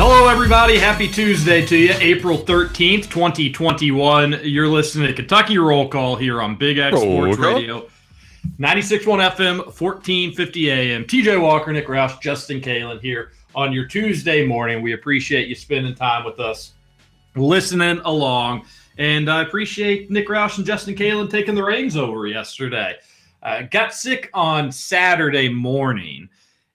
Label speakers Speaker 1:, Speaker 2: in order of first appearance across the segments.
Speaker 1: Hello, everybody. Happy Tuesday to you, April 13th, 2021. You're listening to Kentucky Roll Call here on Big X Sports
Speaker 2: Roll Call.
Speaker 1: Radio. 96.1 FM, 1450 AM. TJ Walker, Nick Roush, Justin Kalen here on your Tuesday morning. We appreciate you spending time with us, listening along. And I appreciate Nick Roush and Justin Kalen taking the reins over yesterday. Uh, got sick on Saturday morning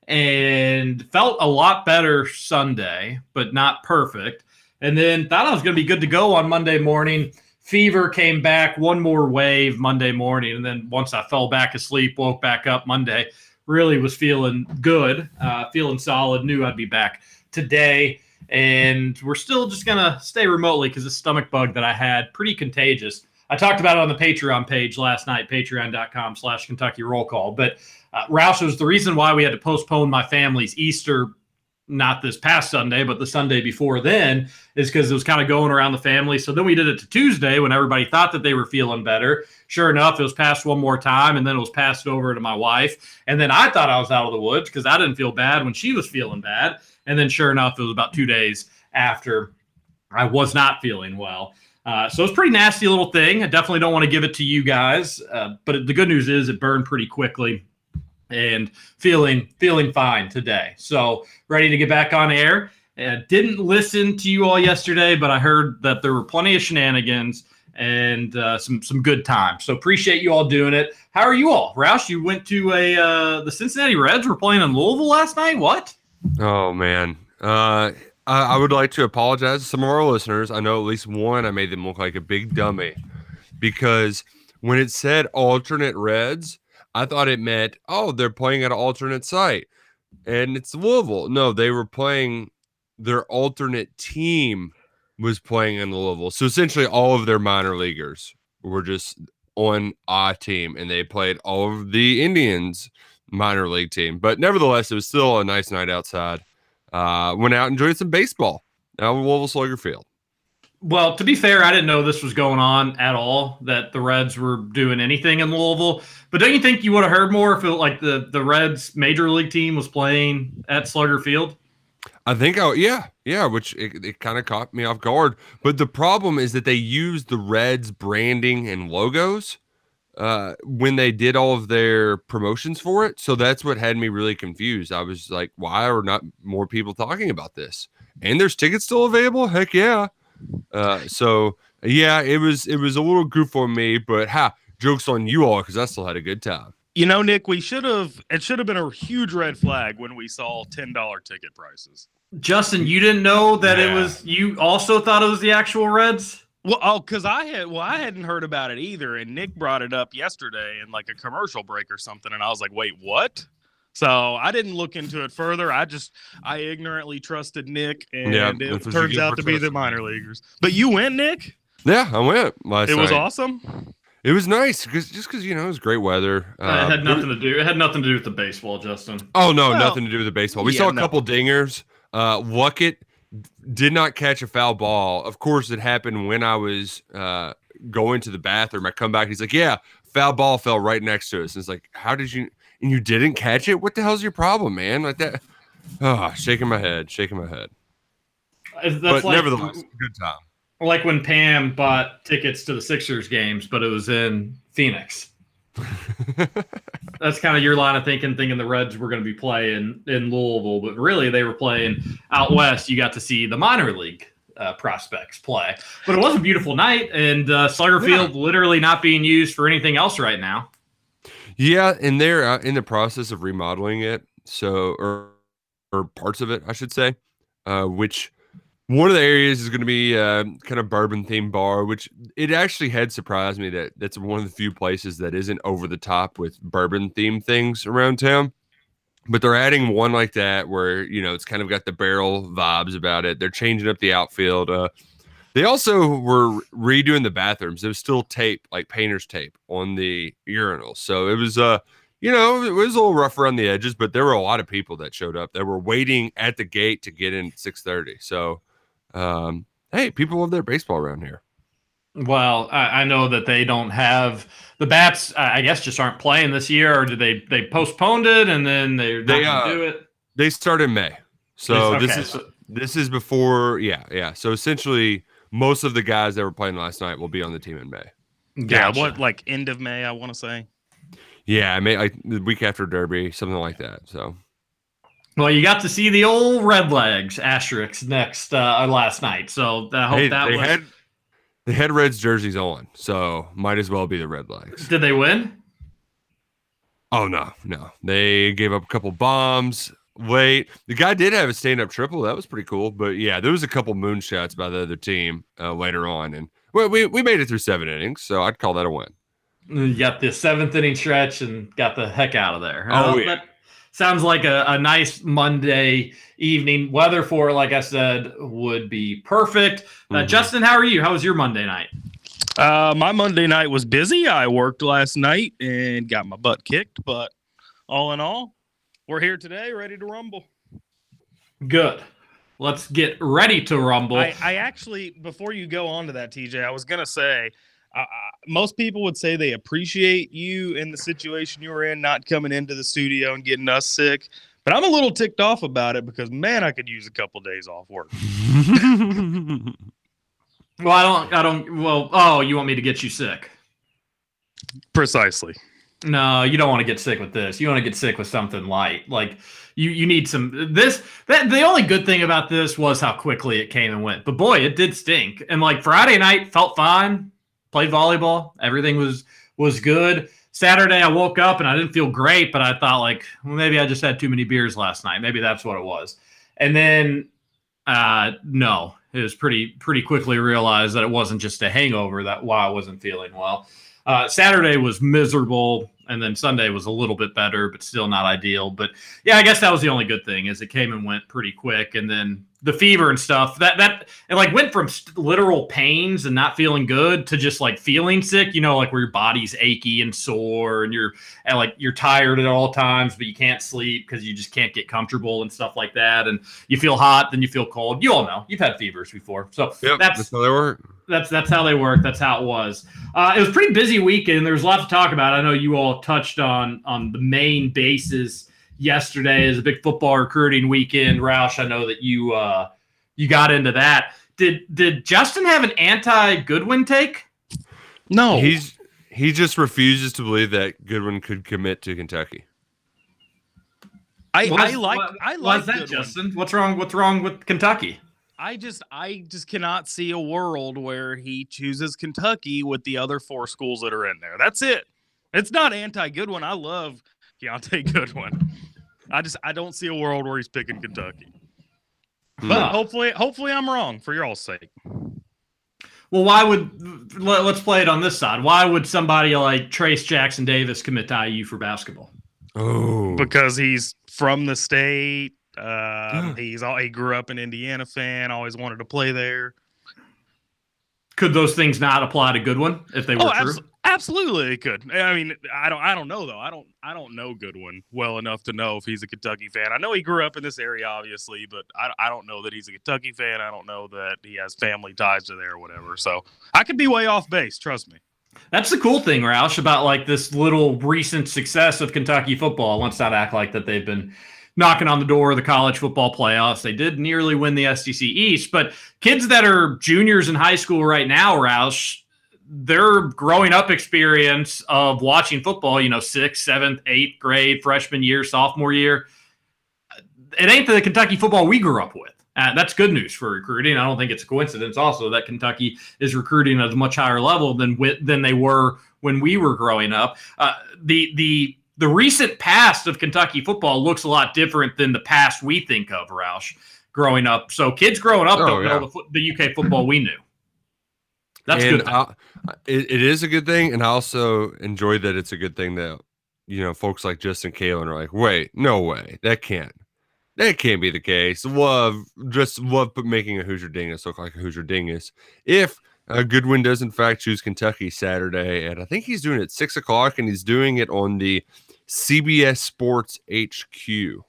Speaker 1: and felt a lot better Sunday, but not perfect. And then thought I was going to be good to go on Monday morning. Fever came back, one more wave Monday morning. And then once I fell back asleep, woke back up Monday, really was feeling good, uh, feeling solid, knew I'd be back today. And we're still just going to stay remotely because the stomach bug that I had, pretty contagious. I talked about it on the Patreon page last night, patreon.com slash Kentucky Roll Call. But uh, Roush was the reason why we had to postpone my family's Easter, not this past Sunday, but the Sunday before then, is because it was kind of going around the family. So then we did it to Tuesday when everybody thought that they were feeling better. Sure enough, it was passed one more time, and then it was passed over to my wife. And then I thought I was out of the woods because I didn't feel bad when she was feeling bad. And then sure enough, it was about two days after I was not feeling well. Uh, so it's pretty nasty little thing. I definitely don't want to give it to you guys, uh, but the good news is it burned pretty quickly and feeling feeling fine today. So ready to get back on air. Uh, didn't listen to you all yesterday, but I heard that there were plenty of shenanigans and uh, some some good times. So appreciate you all doing it. How are you all, Roush? You went to a uh, the Cincinnati Reds were playing in Louisville last night. What?
Speaker 2: Oh man. Uh I, I would like to apologize to some of our listeners. I know at least one I made them look like a big dummy because when it said alternate Reds, I thought it meant, oh, they're playing at an alternate site. And it's Louisville. No, they were playing their alternate team was playing in the Louisville. So essentially all of their minor leaguers were just on a team and they played all of the Indians minor league team. But nevertheless, it was still a nice night outside. Uh, went out and enjoyed some baseball out in Louisville Slugger Field.
Speaker 1: Well, to be fair, I didn't know this was going on at all. That the Reds were doing anything in Louisville. But don't you think you would have heard more if it, like the the Reds major league team was playing at Slugger Field?
Speaker 2: I think, I, yeah, yeah, which it, it kind of caught me off guard. But the problem is that they used the Reds branding and logos uh, when they did all of their promotions for it. So that's what had me really confused. I was like, why are not more people talking about this? And there's tickets still available? Heck yeah. Uh, so yeah, it was it was a little goof on me, but ha, jokes on you all because I still had a good time.
Speaker 3: You know, Nick, we should have, it should have been a huge red flag when we saw $10 ticket prices.
Speaker 1: Justin, you didn't know that it was. You also thought it was the actual Reds.
Speaker 3: Well, oh, because I had, well, I hadn't heard about it either. And Nick brought it up yesterday in like a commercial break or something. And I was like, wait, what? So I didn't look into it further. I just, I ignorantly trusted Nick. And
Speaker 2: Yeah,
Speaker 3: it
Speaker 2: that's what you
Speaker 3: turns out to be the minor leaguers. But you went, Nick?
Speaker 2: Yeah, I went last
Speaker 3: It was
Speaker 2: night.
Speaker 3: awesome.
Speaker 2: It was nice because just because you know it was great weather.
Speaker 1: it
Speaker 2: Uh,
Speaker 1: had nothing to do. It had nothing to do with the baseball, Justin.
Speaker 2: Oh no,
Speaker 3: Well,
Speaker 2: nothing to do with the baseball. We
Speaker 3: yeah,
Speaker 2: saw a
Speaker 3: no.
Speaker 2: couple dingers. Uh, Luckett did not catch a foul ball. Of course, it happened when I was uh, going to the bathroom. I come back. He's like, "Yeah, foul ball fell right next to us." And it's like, "How did you?" And you didn't catch it? What the hell's your problem, man? Like that? Oh, shaking my head, shaking my head.
Speaker 1: That's
Speaker 2: but
Speaker 1: like,
Speaker 2: nevertheless, good time.
Speaker 1: like when Pam bought tickets to the Sixers games, but it was in Phoenix. That's kind of your line of thinking, thinking the Reds were going to be playing in Louisville, but really they were playing out west. You got to see the minor league uh, prospects play, but it was a beautiful night, and uh, Slugger Field literally not being used for anything else right now.
Speaker 2: Yeah, and they're uh, in the process of remodeling it. So, or, or parts of it, I should say. Uh, which one of the areas is going to be uh, kind of bourbon themed bar, which it actually had surprised me that that's one of the few places that isn't over the top with bourbon themed things around town. but they're adding one like that where you know it's kind of got the barrel vibes about it. They're changing up the outfield. Uh, they also were redoing the bathrooms. There was still tape, like painter's tape, on the urinals. So it was uh you know, it was a little rough around the edges, but there were a lot of people that showed up that were waiting at the gate to get in 6:30. So um hey, people love their baseball around here.
Speaker 1: Well, I, I know that they don't have the bats. I guess just aren't playing this year, or did they they postponed it and then they're
Speaker 2: They, uh,
Speaker 1: do it?
Speaker 2: They start in May. So
Speaker 1: It's-
Speaker 2: this is this is before yeah, yeah. So essentially most of the guys that were playing last night will be on the team in May.
Speaker 3: Yeah,
Speaker 1: Gotcha.
Speaker 3: what like end of May? I want to say.
Speaker 2: Yeah, I may like the week after Derby, something like that. So
Speaker 1: Well, you got to see the old Red Legs asterisks next uh, last night, so I hope
Speaker 2: hey,
Speaker 1: that
Speaker 2: they
Speaker 1: was.
Speaker 2: had they had Reds jerseys on, so might as well be the Red Legs.
Speaker 1: Did they win?
Speaker 2: Oh no, no. They gave up a couple bombs late. The guy did have a stand-up triple. That was pretty cool. But yeah, there was a couple moonshots by the other team uh, later on, and well, we we made it through seven innings, so I'd call that a win.
Speaker 1: You got the seventh inning stretch and got the heck out of there.
Speaker 2: Oh,
Speaker 1: Uh,
Speaker 2: yeah.
Speaker 1: that sounds like a, a nice Monday evening. Weather for, like I said, would be perfect. Uh,
Speaker 2: Mhm.
Speaker 1: Justin, how are you? How was your Monday night?
Speaker 3: Uh, my Monday night was busy. I worked last night and got my butt kicked, but all in all, we're here today, ready to rumble.
Speaker 1: Good. Let's get ready to rumble.
Speaker 3: I, I actually, before you go on to that, TJ, I was gonna say, uh, uh, most people would say they appreciate you in the situation you were in, not coming into the studio and getting us sick. But I'm a little ticked off about it because man, I could use a couple days off work.
Speaker 1: well, I don't. I don't. Well, oh, you want me to get you sick?
Speaker 3: Precisely.
Speaker 1: No, you don't want to get sick with this. You want to get sick with something light. Like you, you need some this. That the only good thing about this was how quickly it came and went. But boy, it did stink. And like Friday night felt fine. Played volleyball. Everything was was good. Saturday I woke up and I didn't feel great, but I thought like well, maybe I just had too many beers last night. Maybe that's what it was. And then uh no, it was pretty pretty quickly realized that it wasn't just a hangover. That why I wasn't feeling well. Uh, Saturday was miserable, and then Sunday was a little bit better, but still not ideal. But yeah, I guess that was the only good thing is it came and went pretty quick, and then the fever and stuff that that it like went from st- literal pains and not feeling good to just like feeling sick. You know, like where your body's achy and sore, and you're and like you're tired at all times, but you can't sleep because you just can't get comfortable and stuff like that. And you feel hot, then you feel cold. You all know you've had fevers before, so
Speaker 2: Yep,
Speaker 1: that's
Speaker 2: that's how they work.
Speaker 1: that's that's how they work. That's how it was. Uh, it was a pretty busy weekend. There was a lot to talk about. I know you all touched on on the main bases yesterday is a big football recruiting weekend. Roush, I know that you uh, you got into that. Did did Justin have an anti Goodwin take?
Speaker 3: No,
Speaker 2: He's he just refuses to believe that Goodwin could commit to Kentucky.
Speaker 3: I,
Speaker 1: What
Speaker 3: I like
Speaker 1: what-
Speaker 3: I like
Speaker 1: that,
Speaker 3: Goodwin.
Speaker 1: Justin. What's wrong? What's wrong with Kentucky?
Speaker 3: I just I just cannot see a world where he chooses Kentucky with the other four schools that are in there. That's it. It's not anti Goodwin. I love Keontae Goodwin. I just I don't see a world where he's picking Kentucky. But
Speaker 1: Huh.
Speaker 3: hopefully hopefully I'm wrong for your all's sake.
Speaker 1: Well, why would let, let's play it on this side? Why would somebody like Trayce Jackson-Davis commit to IU for basketball?
Speaker 2: Oh,
Speaker 3: Because he's from the state. Um, he's all he grew up an Indiana fan, always wanted to play there.
Speaker 1: Could those things not apply to Goodwin if they were
Speaker 3: Oh,
Speaker 1: true?
Speaker 3: abs- absolutely, it could. I mean, I don't, I don't know though. I don't, I don't know Goodwin well enough to know if he's a Kentucky fan. I know he grew up in this area, obviously, but I, I don't know that he's a Kentucky fan. I don't know that he has family ties to there or whatever. So I could be way off base. Trust me.
Speaker 1: That's the cool thing, Roush, about like this little recent success of Kentucky football. Let's not act like that they've been knocking on the door of the college football playoffs. They did nearly win the SEC East, but kids that are juniors in high school right now, Roush, their growing up experience of watching football, you know, sixth, seventh, eighth grade, freshman year, sophomore year, it ain't the Kentucky football we grew up with. Uh, that's good news for recruiting. I don't think it's a coincidence also that Kentucky is recruiting at a much higher level than than they were when we were growing up. Uh, the the the recent past of Kentucky football looks a lot different than the past we think of, Roush, growing up. So kids growing up
Speaker 2: Oh,
Speaker 1: don't
Speaker 2: yeah.
Speaker 1: know the, the UK football we knew. That's
Speaker 2: and
Speaker 1: good.
Speaker 2: I, it, it is a good thing, and I also enjoy that it's a good thing that you know, folks like Justin Kalen are like, wait, no way, that can't, that can't be the case. Love, just love making a Hoosier Dingus look like a Hoosier Dingus. If uh, Goodwin does in fact choose Kentucky Saturday, and I think he's doing it at six o'clock, and he's doing it on the CBS Sports HQ.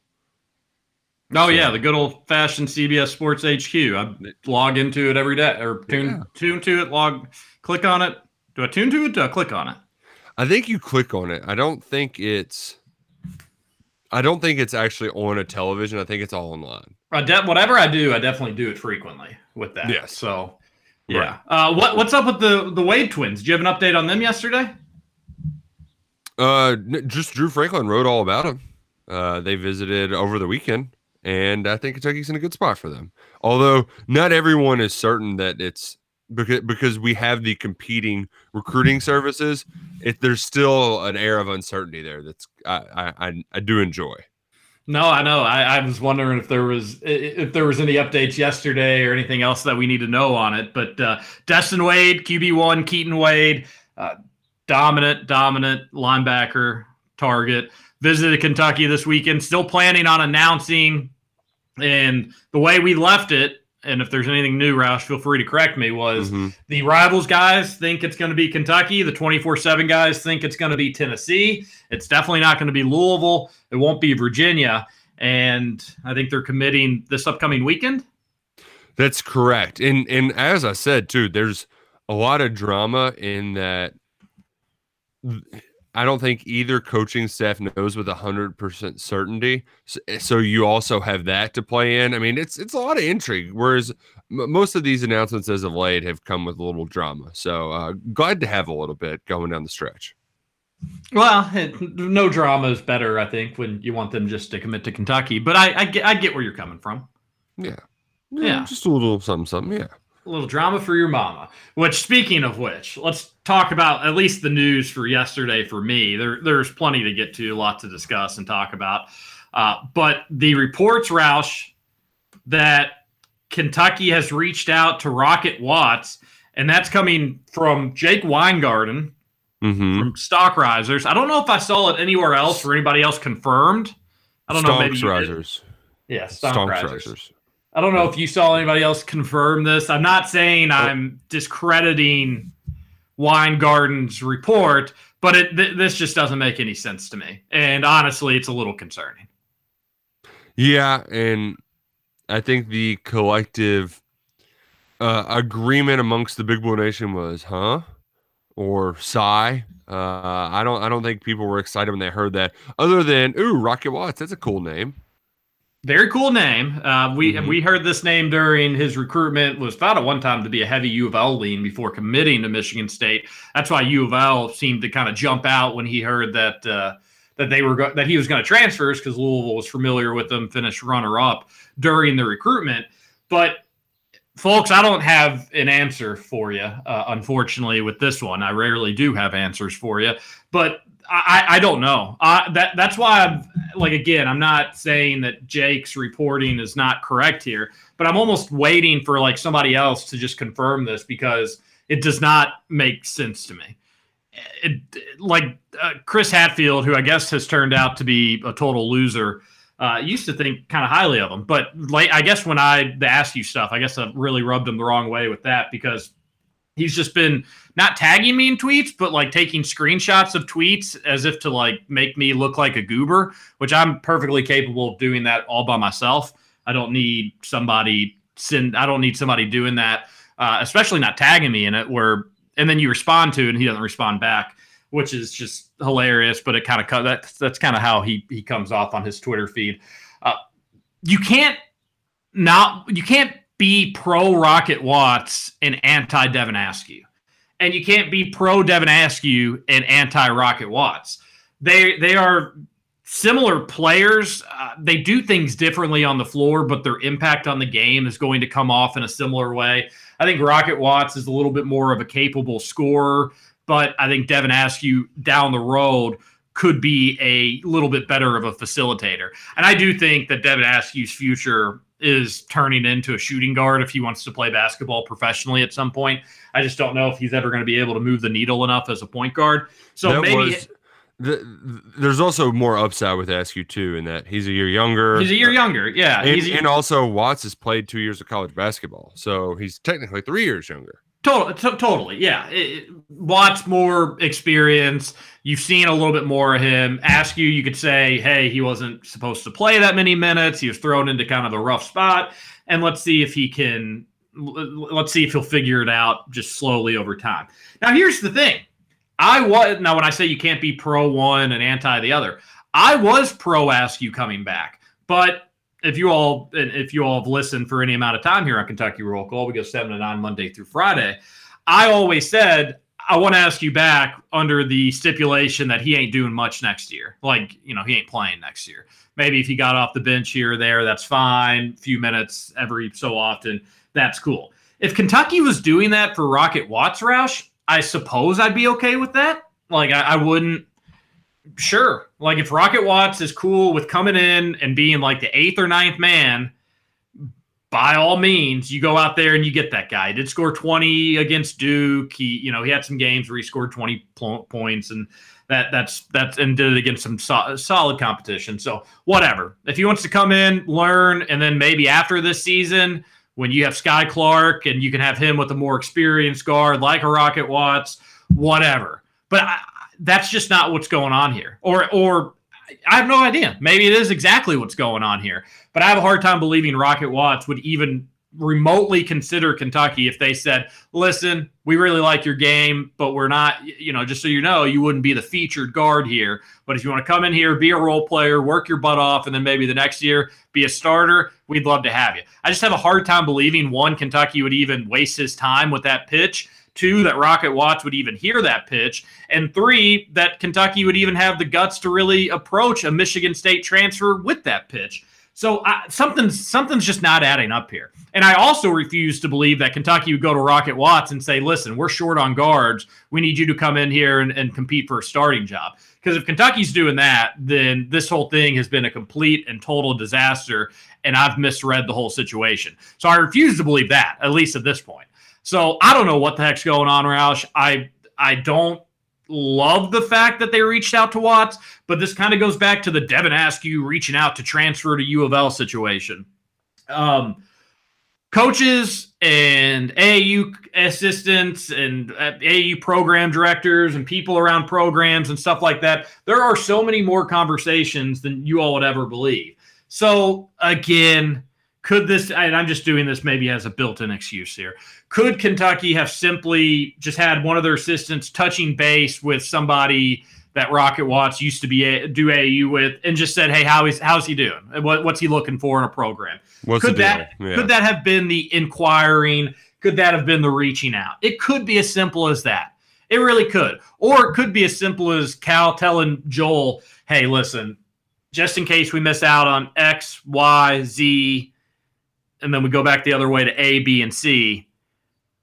Speaker 1: Oh yeah, the good old fashioned CBS Sports HQ. I log into it every day or tune
Speaker 2: Yeah.
Speaker 1: tune to it, log click on it. Do I tune to it? Do I click on it?
Speaker 2: I think you click on it. I don't think it's. I don't think it's actually on a television. I think it's all online.
Speaker 1: I de- whatever I do, I definitely do it frequently with that.
Speaker 2: Yes.
Speaker 1: So yeah. Uh, what what's up with the the Wade twins? Did you have an update on them yesterday?
Speaker 2: Uh, just Drew Franklin wrote all about them. Uh, they visited over the weekend, and I think Kentucky's in a good spot for them. Although not everyone is certain that it's because because we have the competing recruiting services. It there's still an air of uncertainty there. That's I I I, I do enjoy.
Speaker 1: No, I know. I, I was wondering if there was if there was any updates yesterday or anything else that we need to know on it. But uh, Destin Wade, QB one, Keaton Wade, uh, dominant, dominant linebacker target. Visited Kentucky this weekend. Still planning on announcing. And the way we left it, and if there's anything new, Roush, feel free to correct me. Was
Speaker 2: Mhm.
Speaker 1: the rivals guys think it's going to be Kentucky. The 24 7 guys think it's going to be Tennessee. It's definitely not going to be Louisville. It won't be Virginia. And I think they're committing this upcoming weekend.
Speaker 2: That's correct. And and as I said too, there's a lot of drama in that I don't think either coaching staff knows with hundred percent certainty. So, so you also have that to play in. I mean, it's it's a lot of intrigue. Whereas m- most of these announcements as of late have come with a little drama. So uh, glad to have a little bit going down the stretch.
Speaker 1: Well, it, no drama is better, I think, when you want them just to commit to Kentucky. But I, I, get, I get where you're coming from.
Speaker 2: Yeah.
Speaker 1: Yeah.
Speaker 2: Just a little something, something. Yeah.
Speaker 1: A little drama for your mama. Which, speaking of which, let's talk about at least the news for yesterday for me. There, there's plenty to get to, a lot to discuss and talk about. Uh, but the reports, Roush, that Kentucky has reached out to Rocket Watts, and that's coming from Jake Weingarten
Speaker 2: Mm-hmm.
Speaker 1: from Stock Risers. I don't know if I saw it anywhere else or anybody else confirmed. I don't know. Maybe
Speaker 2: Stonks
Speaker 1: did.
Speaker 2: risers.
Speaker 1: Yeah, Stock Risers.
Speaker 2: risers.
Speaker 1: I don't know if you saw anybody else confirm this. I'm not saying I'm discrediting Weingarten's report, but it th- this just doesn't make any sense to me. And honestly, it's a little concerning.
Speaker 2: Yeah, and I think the collective uh, agreement amongst the Big Blue Nation was, "Huh?" or "Sigh." Uh, I don't. I don't think people were excited when they heard that. Other than, "Ooh, Rocket Watts, that's a cool name."
Speaker 1: Very cool name. Uh, we
Speaker 2: Mhm.
Speaker 1: we heard this name during his recruitment. Was thought at one time to be a heavy U of L lean before committing to Michigan State. That's why U of L seemed to kind of jump out when he heard that uh, that they were go- that he was going to transfers because Louisville was familiar with them. Finished runner up during the recruitment, but. Folks, I don't have an answer for you, uh, unfortunately, with this one. I rarely do have answers for you, but I, I don't know. That that's why I'm like again. I'm not saying that Jake's reporting is not correct here, but I'm almost waiting for like somebody else to just confirm this because it does not make sense to me. It, like uh, Chris Hatfield, who I guess has turned out to be a total loser, uh, used to think kind of highly of him. But like, I guess when I the Askew stuff, I guess I really rubbed him the wrong way with that because he's just been not tagging me in tweets, but like taking screenshots of tweets as if to like make me look like a goober, which I'm perfectly capable of doing that all by myself. I don't need somebody send. I don't need somebody doing that, uh, especially not tagging me in it. Where and then you respond to it and he doesn't respond back, which is just hilarious. But it kind of that's that's kind of how he he comes off on his Twitter feed. Uh, you can't not you can't be pro Rocket Watts and anti Devin Askew, and you can't be pro Devin Askew and anti Rocket Watts. They they are similar players. Uh, they do things differently on the floor, but their impact on the game is going to come off in a similar way. I think Rocket Watts is a little bit more of a capable scorer, but I think Devin Askew down the road could be a little bit better of a facilitator. And I do think that Devin Askew's future is turning into a shooting guard if he wants to play basketball professionally at some point. I just don't know if he's ever going to be able to move the needle enough as a point guard. So
Speaker 2: that
Speaker 1: maybe
Speaker 2: was the, there's also more upside with Askew too, in that he's a year younger.
Speaker 1: He's a year younger. Yeah.
Speaker 2: and,
Speaker 1: he's a-
Speaker 2: and also Watts has played two years of college basketball, so he's technically three years younger.
Speaker 1: Total, to- totally, yeah. It, Watts more experience. You've seen a little bit more of him. Askew, you could say, hey, he wasn't supposed to play that many minutes. He was thrown into kind of the rough spot, and let's see if he can. Let's see if he'll figure it out just slowly over time. Now, here's the thing. I was now when I say you can't be pro one and anti the other, I was pro Askew coming back, but if you all if you all have listened for any amount of time here on Kentucky Roll Call, we go seven to nine Monday through Friday. I always said I want to Askew back under the stipulation that he ain't doing much next year. Like you know he ain't playing next year. Maybe if he got off the bench here or there, that's fine. few minutes every so often, that's cool. If Kentucky was doing that for Rocket Watts Roush, I suppose I'd be okay with that. Like I, I wouldn't sure. Like if Rocket Watts is cool with coming in and being like the eighth or ninth man, by all means, you go out there and you get that guy. He did score 20 against Duke. He, you know, he had some games where he scored 20 pl- points and that that's that's and did it against some so- solid competition. So whatever. If he wants to come in, learn, and then maybe after this season, when you have Skyy Clark and you can have him with a more experienced guard like a Rocket Watts, whatever. But I, that's just not what's going on here. Or or I have no idea. Maybe it is exactly what's going on here. But I have a hard time believing Rocket Watts would even remotely consider Kentucky if they said, "Listen, we really like your game, but we're not, you know, just so you know, you wouldn't be the featured guard here. But if you want to come in here, be a role player, work your butt off, and then maybe the next year be a starter, we'd love to have you." I just have a hard time believing one Kentucky would even waste his time with that pitch. Two, that Rocket Watts would even hear that pitch. And three, that Kentucky would even have the guts to really approach a Michigan State transfer with that pitch. So I, something's something's just not adding up here. And I also refuse to believe that Kentucky would go to Rocket Watts and say, "Listen, we're short on guards. We need you to come in here and, and compete for a starting job." Because if Kentucky's doing that, then this whole thing has been a complete and total disaster, and I've misread the whole situation. So I refuse to believe that, at least at this point. So I don't know what the heck's going on, Roush. I I don't love the fact that they reached out to Watts, but this kind of goes back to the Devin Askew reaching out to transfer to U of L situation. Um, coaches and AAU assistants and AAU program directors and people around programs and stuff like that. There are so many more conversations than you all would ever believe. So again, could this and I'm just doing this maybe as a built-in excuse here. Could Kentucky have simply just had one of their assistants touching base with somebody that Rocket Watts used to be a, do AAU with and just said, "Hey, how is how's he doing? What, what's he looking for in a program?"
Speaker 2: What's
Speaker 1: could that
Speaker 2: Yeah.
Speaker 1: could that have been the inquiring? Could that have been the reaching out? It could be as simple as that. It really could. Or it could be as simple as Cal telling Joel, "Hey, listen, just in case we miss out on X, Y, Z, and then we go back the other way to A, B, and C,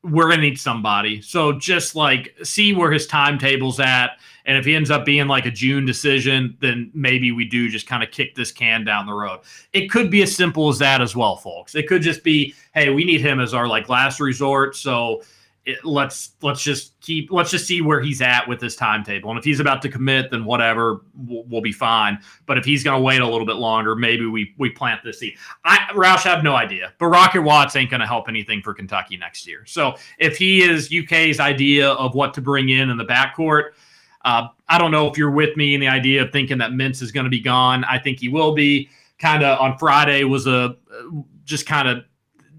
Speaker 1: we're gonna need somebody. So just like see where his timetable's at, and if he ends up being like a June decision, then maybe we do just kind of kick this can down the road. It could be as simple as that as well, folks. It could just be, hey, we need him as our like last resort. So it, let's let's just keep let's just see where he's at with this timetable. And if he's about to commit, then whatever, we'll, we'll be fine. But if he's going to wait a little bit longer, maybe we we plant this seed. I Roush I have no idea, but Rocket Watts ain't going to help anything for Kentucky next year. So if he is UK's idea of what to bring in in the backcourt. Uh, I don't know if you're with me in the idea of thinking that Mintz is going to be gone. I think he will be. Kind of on Friday was a just kind of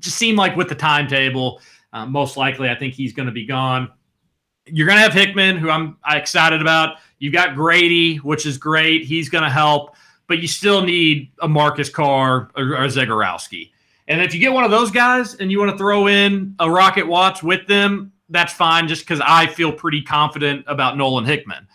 Speaker 1: just seemed like with the timetable, uh, most likely I think he's going to be gone. You're going to have Hickman, who I'm excited about. You've got Grady, which is great. He's going to help, but you still need a Marcus Carr or, or a Zegarowski. And if you get one of those guys and you want to throw in a Rocket Watts with them, that's fine. Just because I feel pretty confident about Nolan Hickman,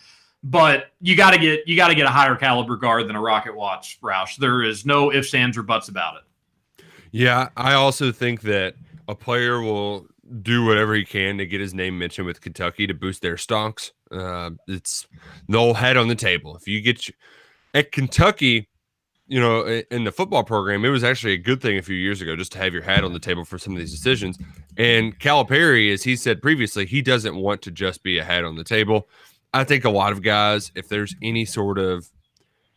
Speaker 1: but you got to get you got to get a higher caliber guard than a Rocket Watts, Roush. There is no ifs, ands, or buts about it.
Speaker 2: Yeah, I also think that a player will do whatever he can to get his name mentioned with Kentucky to boost their stocks. Uh, it's whole head on the table. If you get at Kentucky, you know, in the football program, it was actually a good thing a few years ago just to have your hat on the table for some of these decisions. And Calipari, as he said previously, he doesn't want to just be a hat on the table. I think a lot of guys, if there's any sort of,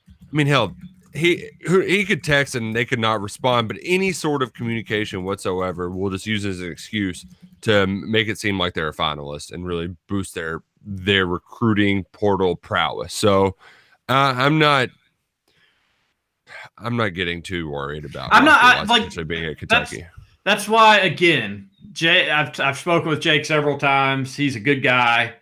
Speaker 2: I mean, hell, he he could text and they could not respond, but any sort of communication whatsoever, we'll just use as an excuse to make it seem like they're a finalist and really boost their their recruiting portal prowess. So uh, I'm not. I'm not getting too worried about.
Speaker 1: I'm not- I- like,
Speaker 2: being at
Speaker 1: that's-
Speaker 2: Kentucky.
Speaker 1: That's why, again, Jay. I've I've spoken with Jake several times. He's a good guy.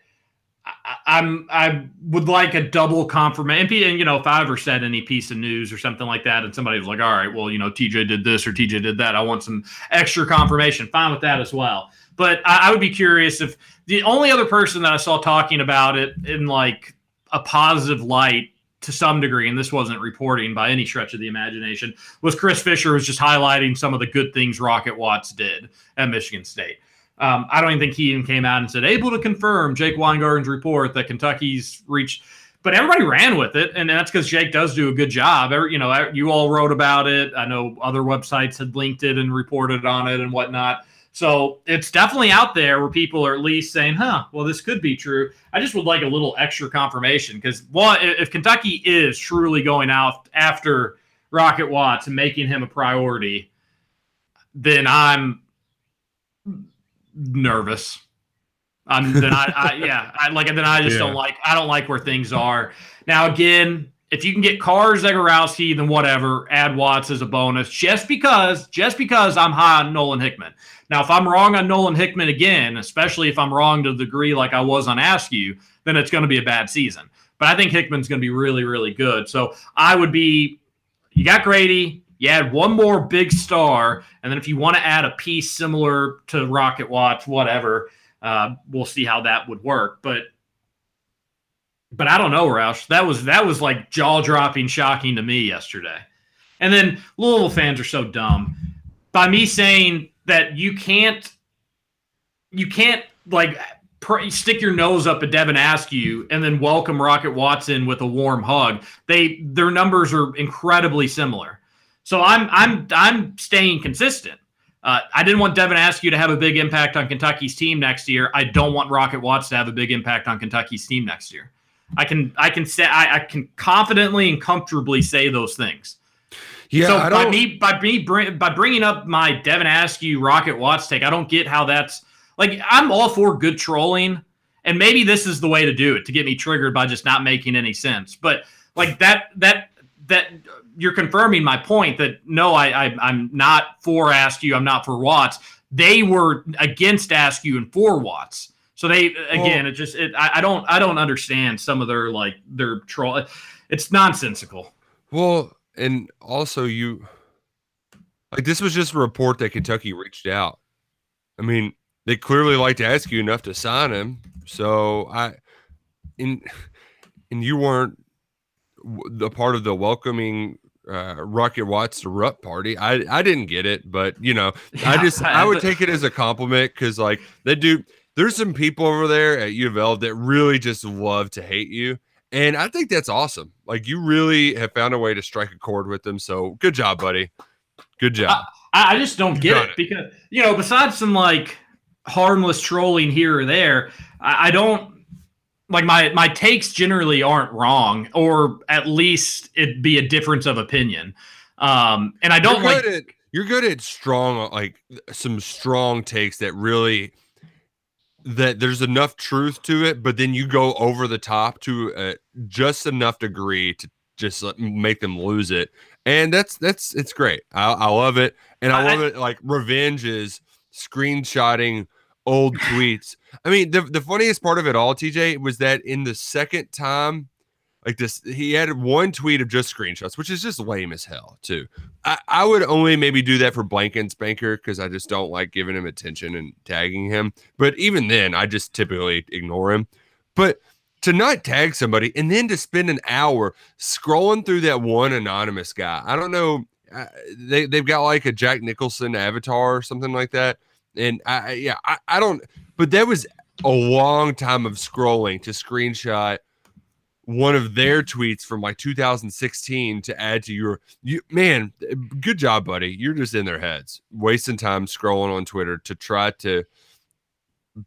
Speaker 1: I, I'm I would like a double confirmation. And you know, if I ever said any piece of news or something like that, and somebody was like, "All right, well, you know, TJ did this or TJ did that," I want some extra confirmation. Fine with that as well. But I, I would be curious if the only other person that I saw talking about it in like a positive light to some degree, and this wasn't reporting by any stretch of the imagination, was Chris Fisher was just highlighting some of the good things Rocket Watts did at Michigan State. Um, I don't even think he even came out and said able to confirm Jake Weingarten's report that Kentucky's reached. But everybody ran with it, and that's because Jake does do a good job. Every, you know, you all wrote about it. I know other websites had linked it and reported on it and whatnot. So it's definitely out there where people are at least saying, "Huh, well, this could be true." I just would like a little extra confirmation because, well, if Kentucky is truly going out after Rocket Watts and making him a priority, then I'm nervous. I'm then I, I yeah I like then I just
Speaker 2: Yeah.
Speaker 1: don't like I don't like where things are now. Again, if you can get Cars Zegarowski, then whatever. Add Watts as a bonus, just because just because I'm high on Nolan Hickman. Now, if I'm wrong on Nolan Hickman again, especially if I'm wrong to the degree like I was on Askew, then it's going to be a bad season. But I think Hickman's going to be really really good. So I would be you got Grady. You add one more big star, and then if you want to add a piece similar to Rocket Watts, whatever, uh, we'll see how that would work. But but I don't know, Roush. That was that was like jaw dropping, shocking to me yesterday. And then Louisville fans are so dumb. By me saying that you can't you can't like pr- stick your nose up at Devin Askew and then welcome Rocket Watson with a warm hug. They their numbers are incredibly similar. So I'm I'm I'm staying consistent. Uh, I didn't want Devin Askew to have a big impact on Kentucky's team next year. I don't want Rocket Watts to have a big impact on Kentucky's team next year. I can I can say I, I can confidently and comfortably say those things.
Speaker 2: Yeah,
Speaker 1: so
Speaker 2: I
Speaker 1: by me by me bring, by bringing up my Devin Askew Rocket Watts take, I don't get how that's like I'm all for good trolling, and maybe this is the way to do it to get me triggered by just not making any sense. But like that that that you're confirming my point that no, I, I I'm not for Askew, I'm not for Watts. They were against Askew and for Watts. So they again, it just it, I, I don't I don't understand some of their like their troll. It's nonsensical.
Speaker 2: Well, and also you like this was just a report that Kentucky reached out. I mean, they clearly like to Askew enough to sign him. So I in and you weren't the part of the welcoming uh, Rocket Watts to Rupp party. I I didn't get it, but you know, I just I would take it as a compliment because like they do. There's some people over there at U of L that really just love to hate you. And I think that's awesome. Like you really have found a way to strike a chord with them. So good job, buddy. Good job.
Speaker 1: I, I just don't get it,
Speaker 2: it.
Speaker 1: because you know, besides some like harmless trolling here or there, I, I don't like my my takes generally aren't wrong, or at least it'd be a difference of opinion. Um, and I don't
Speaker 2: you're
Speaker 1: like
Speaker 2: at you're good at strong like some strong takes that really that there's enough truth to it, but then you go over the top to uh, just enough degree to just make them lose it, and that's that's it's great. I, I love it, and I
Speaker 1: I-
Speaker 2: love it. Like revenge is screenshotting old tweets. I mean, the the funniest part of it all, TJ, was that in the second time, like this, he had one tweet of just screenshots, which is just lame as hell, too. I, I would only maybe do that for Blanken Spanker because I just don't like giving him attention and tagging him. But even then, I just typically ignore him. But to not tag somebody and then to spend an hour scrolling through that one anonymous guy, I don't know. Uh, they they've got like a Jack Nicholson avatar or something like that, and I yeah I, I don't. But that was a long time of scrolling to screenshot one of their tweets from like 2016 to add to your you man good job buddy you're just in their heads wasting time scrolling on twitter to try to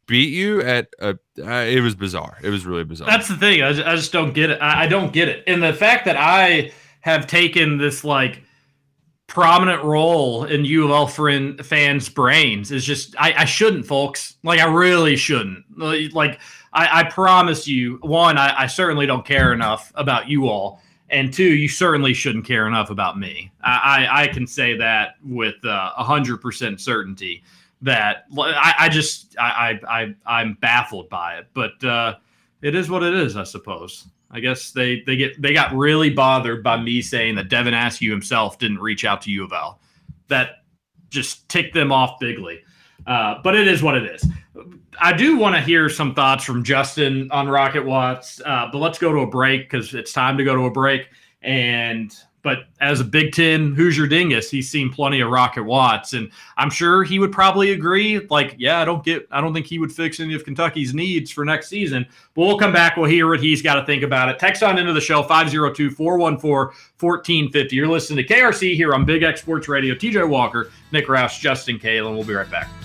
Speaker 2: beat you at a. Uh, it was bizarre. It was really bizarre.
Speaker 1: That's the thing. I just, I just don't get it. I, I don't get it. And the fact that I have taken this like prominent role in U of L fans' brains is just I, I shouldn't, folks. Like I really shouldn't. Like I, I promise you, one, I, I certainly don't care enough about you all, and two, you certainly shouldn't care enough about me. I I, I can say that with uh, a hundred percent certainty that I, I just I, I I I'm baffled by it, but uh, it is what it is, I suppose. I guess they they get they got really bothered by me saying that Devin Askew himself didn't reach out to U of L. That just ticked them off bigly. Uh, but it is what it is. I do want to hear some thoughts from Justin on Rocket Watts, uh, but let's go to a break because it's time to go to a break. And but as a Big Ten Hoosier dingus, he's seen plenty of Rocket Watts, and I'm sure he would probably agree. Like, yeah, I don't get, I don't think he would fix any of Kentucky's needs for next season. But we'll come back. We'll hear what he's got to think about it. Text on into the show 502 414 1450. You're listening to KRC here on Big X Sports Radio. TJ Walker, Nick Roush, Justin Kalen. We'll be right back.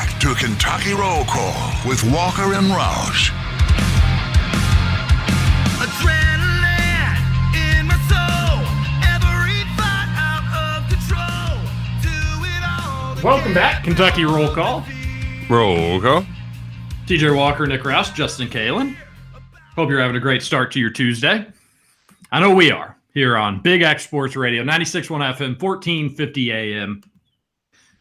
Speaker 4: Back to Kentucky Roll Call with Walker and Roush.
Speaker 1: Welcome back, Kentucky Roll Call.
Speaker 2: Roll call.
Speaker 1: TJ Walker, Nick Roush, Justin Kalen. Hope you're having a great start to your Tuesday. I know we are here on Big X Sports Radio, 96.1 FM, 1450 AM.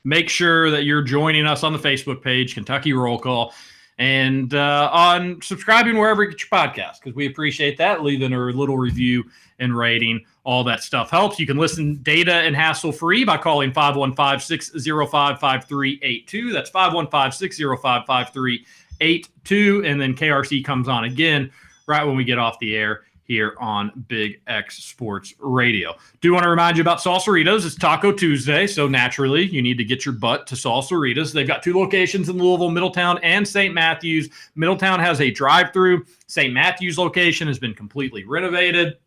Speaker 1: Make sure that you're joining us on the Facebook page, Kentucky Roll Call, and uh, on subscribing wherever you get your podcast because we appreciate that. Leaving a little review and rating, all that stuff helps. You can listen data and hassle free by calling 515 605 5382. That's 515 605 5382. And then KRC comes on again right when we get off the air here on Big X Sports Radio. Do want to remind you about Salsaritas. It's Taco Tuesday, so naturally you need to get your butt to Salsaritas. They've got two locations in Louisville, Middletown, and St. Matthews. Middletown has a drive-through. St. Matthews location has been completely renovated.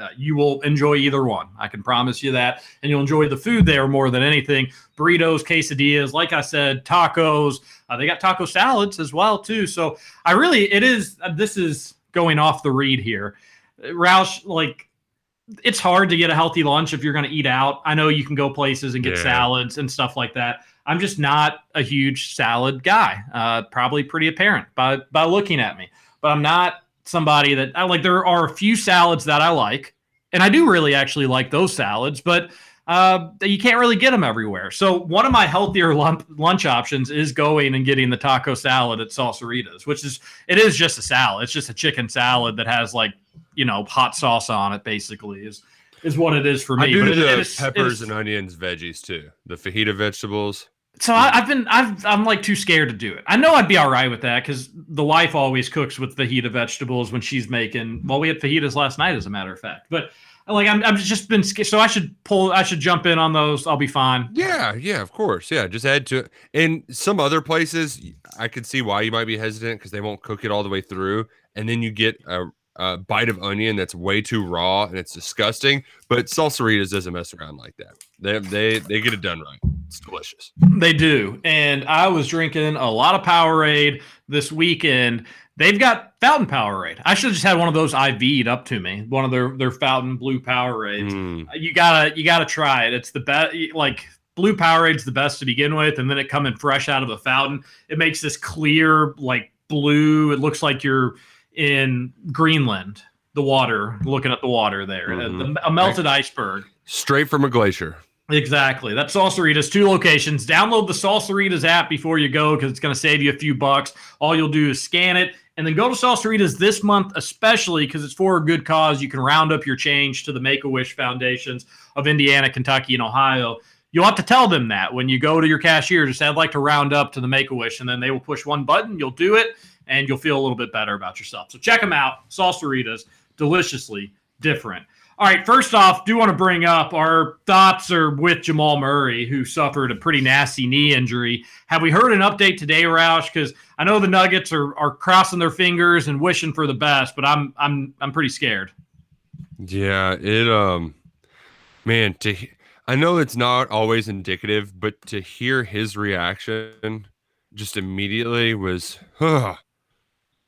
Speaker 1: Uh, you will enjoy either one. I can promise you that. And you'll enjoy the food there more than anything. Burritos, quesadillas, like I said, tacos. Uh, they got taco salads as well, too. So I really, it is, uh, this is going off the read here. Roush, like it's hard to get a healthy lunch if you're going to eat out. I know you can go places and get
Speaker 2: Yeah.
Speaker 1: salads and stuff like that. I'm just not a huge salad guy. Uh, probably pretty apparent by by looking at me. But I'm not somebody that I like. There are a few salads that I like, and I do really actually like those salads, but uh, you can't really get them everywhere. So one of my healthier lump, lunch options is going and getting the taco salad at Salsaritas, which is it is just a salad. It's just a chicken salad that has like you know hot sauce on it. Basically, is is what it is for me.
Speaker 2: I do
Speaker 1: But it-
Speaker 2: the
Speaker 1: it
Speaker 2: peppers
Speaker 1: is-
Speaker 2: and onions veggies too. The fajita vegetables.
Speaker 1: so I, I've been I've I'm like too scared to do it. I know I'd be all right with that because the wife always cooks with fajita vegetables when she's making. Well, we had fajitas last night, as a matter of fact. But like I'm I've just been. So I should pull. I should jump in on those. I'll be fine.
Speaker 2: Yeah, yeah, of course. Yeah, just add to it. In some other places, I could see why you might be hesitant because they won't cook it all the way through, and then you get a, a bite of onion that's way too raw and it's disgusting. But Salsaritas doesn't mess around like that. They they they get it done right. It's delicious.
Speaker 1: They do. And I was drinking a lot of Powerade this weekend. They've got fountain Powerade. I should have just had one of those IV'd up to me. One of their their fountain blue Powerades.
Speaker 2: Mm.
Speaker 1: You gotta you gotta try it. It's the best. Like blue Powerade's the best to begin with, and then it coming fresh out of the fountain. It makes this clear like blue. It looks like you're in Greenland. The water, looking at the water there,
Speaker 2: Mhm.
Speaker 1: the- a melted iceberg.
Speaker 2: Straight from a glacier.
Speaker 1: Exactly. That's Salsaritas, two locations. Download the Salsaritas app before you go because it's going to save you a few bucks. All you'll do is scan it and then go to Salsaritas this month, especially because it's for a good cause. You can round up your change to the Make a Wish Foundations of Indiana, Kentucky, and Ohio. You'll have to tell them that when you go to your cashier, just say, I'd like to round up to the Make a Wish, and then they will push one button. You'll do it, and you'll feel a little bit better about yourself. So check them out. Salsaritas, deliciously different. All right, first off, do want to bring up our thoughts are with Jamal Murray, who suffered a pretty nasty knee injury. Have we heard an update today, Roush? Because I know the Nuggets are, are crossing their fingers and wishing for the best, but I'm I'm I'm pretty scared.
Speaker 2: Yeah, it um man, to I know it's not always indicative, but to hear his reaction just immediately was oh,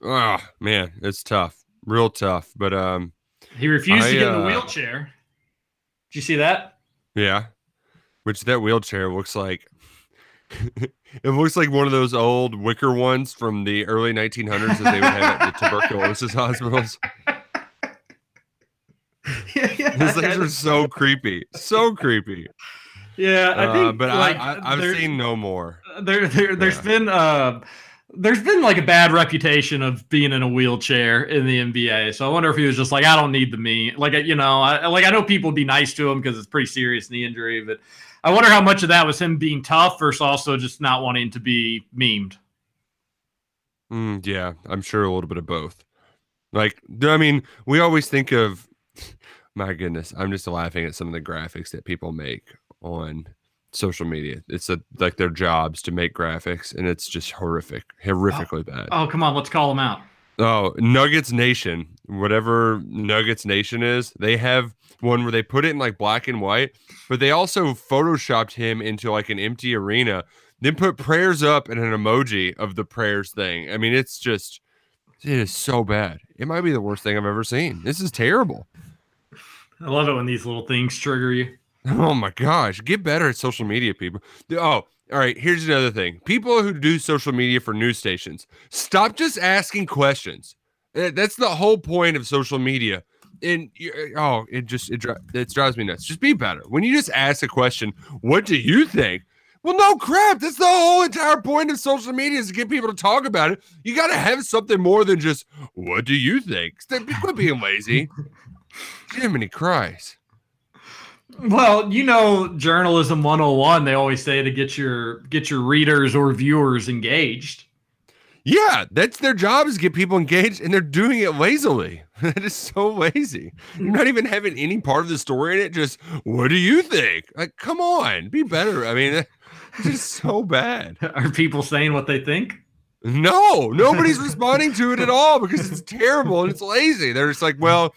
Speaker 2: oh man, it's tough. Real tough. But um
Speaker 1: He refused
Speaker 2: I,
Speaker 1: to get in the
Speaker 2: uh,
Speaker 1: wheelchair. Did you see that?
Speaker 2: yeah. Which that wheelchair looks like it looks like one of those old wicker ones from the early 1900s that they would have at the tuberculosis hospitals. Yeah, yeah, His legs are so creepy, so creepy.
Speaker 1: Yeah, I
Speaker 2: Uh,
Speaker 1: think.
Speaker 2: but
Speaker 1: like,
Speaker 2: I, I, I've seen no more.
Speaker 1: there, there there's
Speaker 2: Yeah.
Speaker 1: been uh there's been like a bad reputation of being in a wheelchair in the NBA. So I wonder if he was just like, I don't need the me. Like, you know, I, like I know people be nice to him because it's pretty serious knee injury, but I wonder how much of that was him being tough versus also just not wanting to be memed.
Speaker 2: Mm, yeah, I'm sure a little bit of both. Like, I mean, we always think of, my goodness, I'm just laughing at some of the graphics that people make on social media. It's a, like their jobs to make graphics, and it's just horrific, oh, horrifically bad.
Speaker 1: Oh, come on, let's call them out.
Speaker 2: Oh, Nuggets Nation, whatever Nuggets Nation is, they have one where they put it in like black and white, but they also photoshopped him into like an empty arena, then put prayers up and an emoji of the prayers thing. I mean, it's just, it is so bad. It might be the worst thing I've ever seen. This is terrible.
Speaker 1: I love it when these little things trigger you.
Speaker 2: Oh my gosh, get better at social media, people. Oh, all right. Here's another thing: people who do social media for news stations, stop just asking questions. Uh, That's the whole point of social media. And oh, it just it, it drives me nuts. Just be better. When you just ask a question, what do you think? Well, no crap. That's the whole entire point of social media is to get people to talk about it. You got to have something more than just what do you think? Stop- Quit being lazy. Jiminy Christ.
Speaker 1: Well, you know, journalism 101, they always say to get your get your readers or viewers engaged.
Speaker 2: Yeah, that's their job is get people engaged, and they're doing it lazily. That is so lazy. You're not even having any part of the story in it. Just what do you think? Like, come on, be better. I mean, it's just so bad.
Speaker 1: Are people saying what they think?
Speaker 2: No, nobody's responding to it at all because it's terrible and it's lazy. They're just like, well,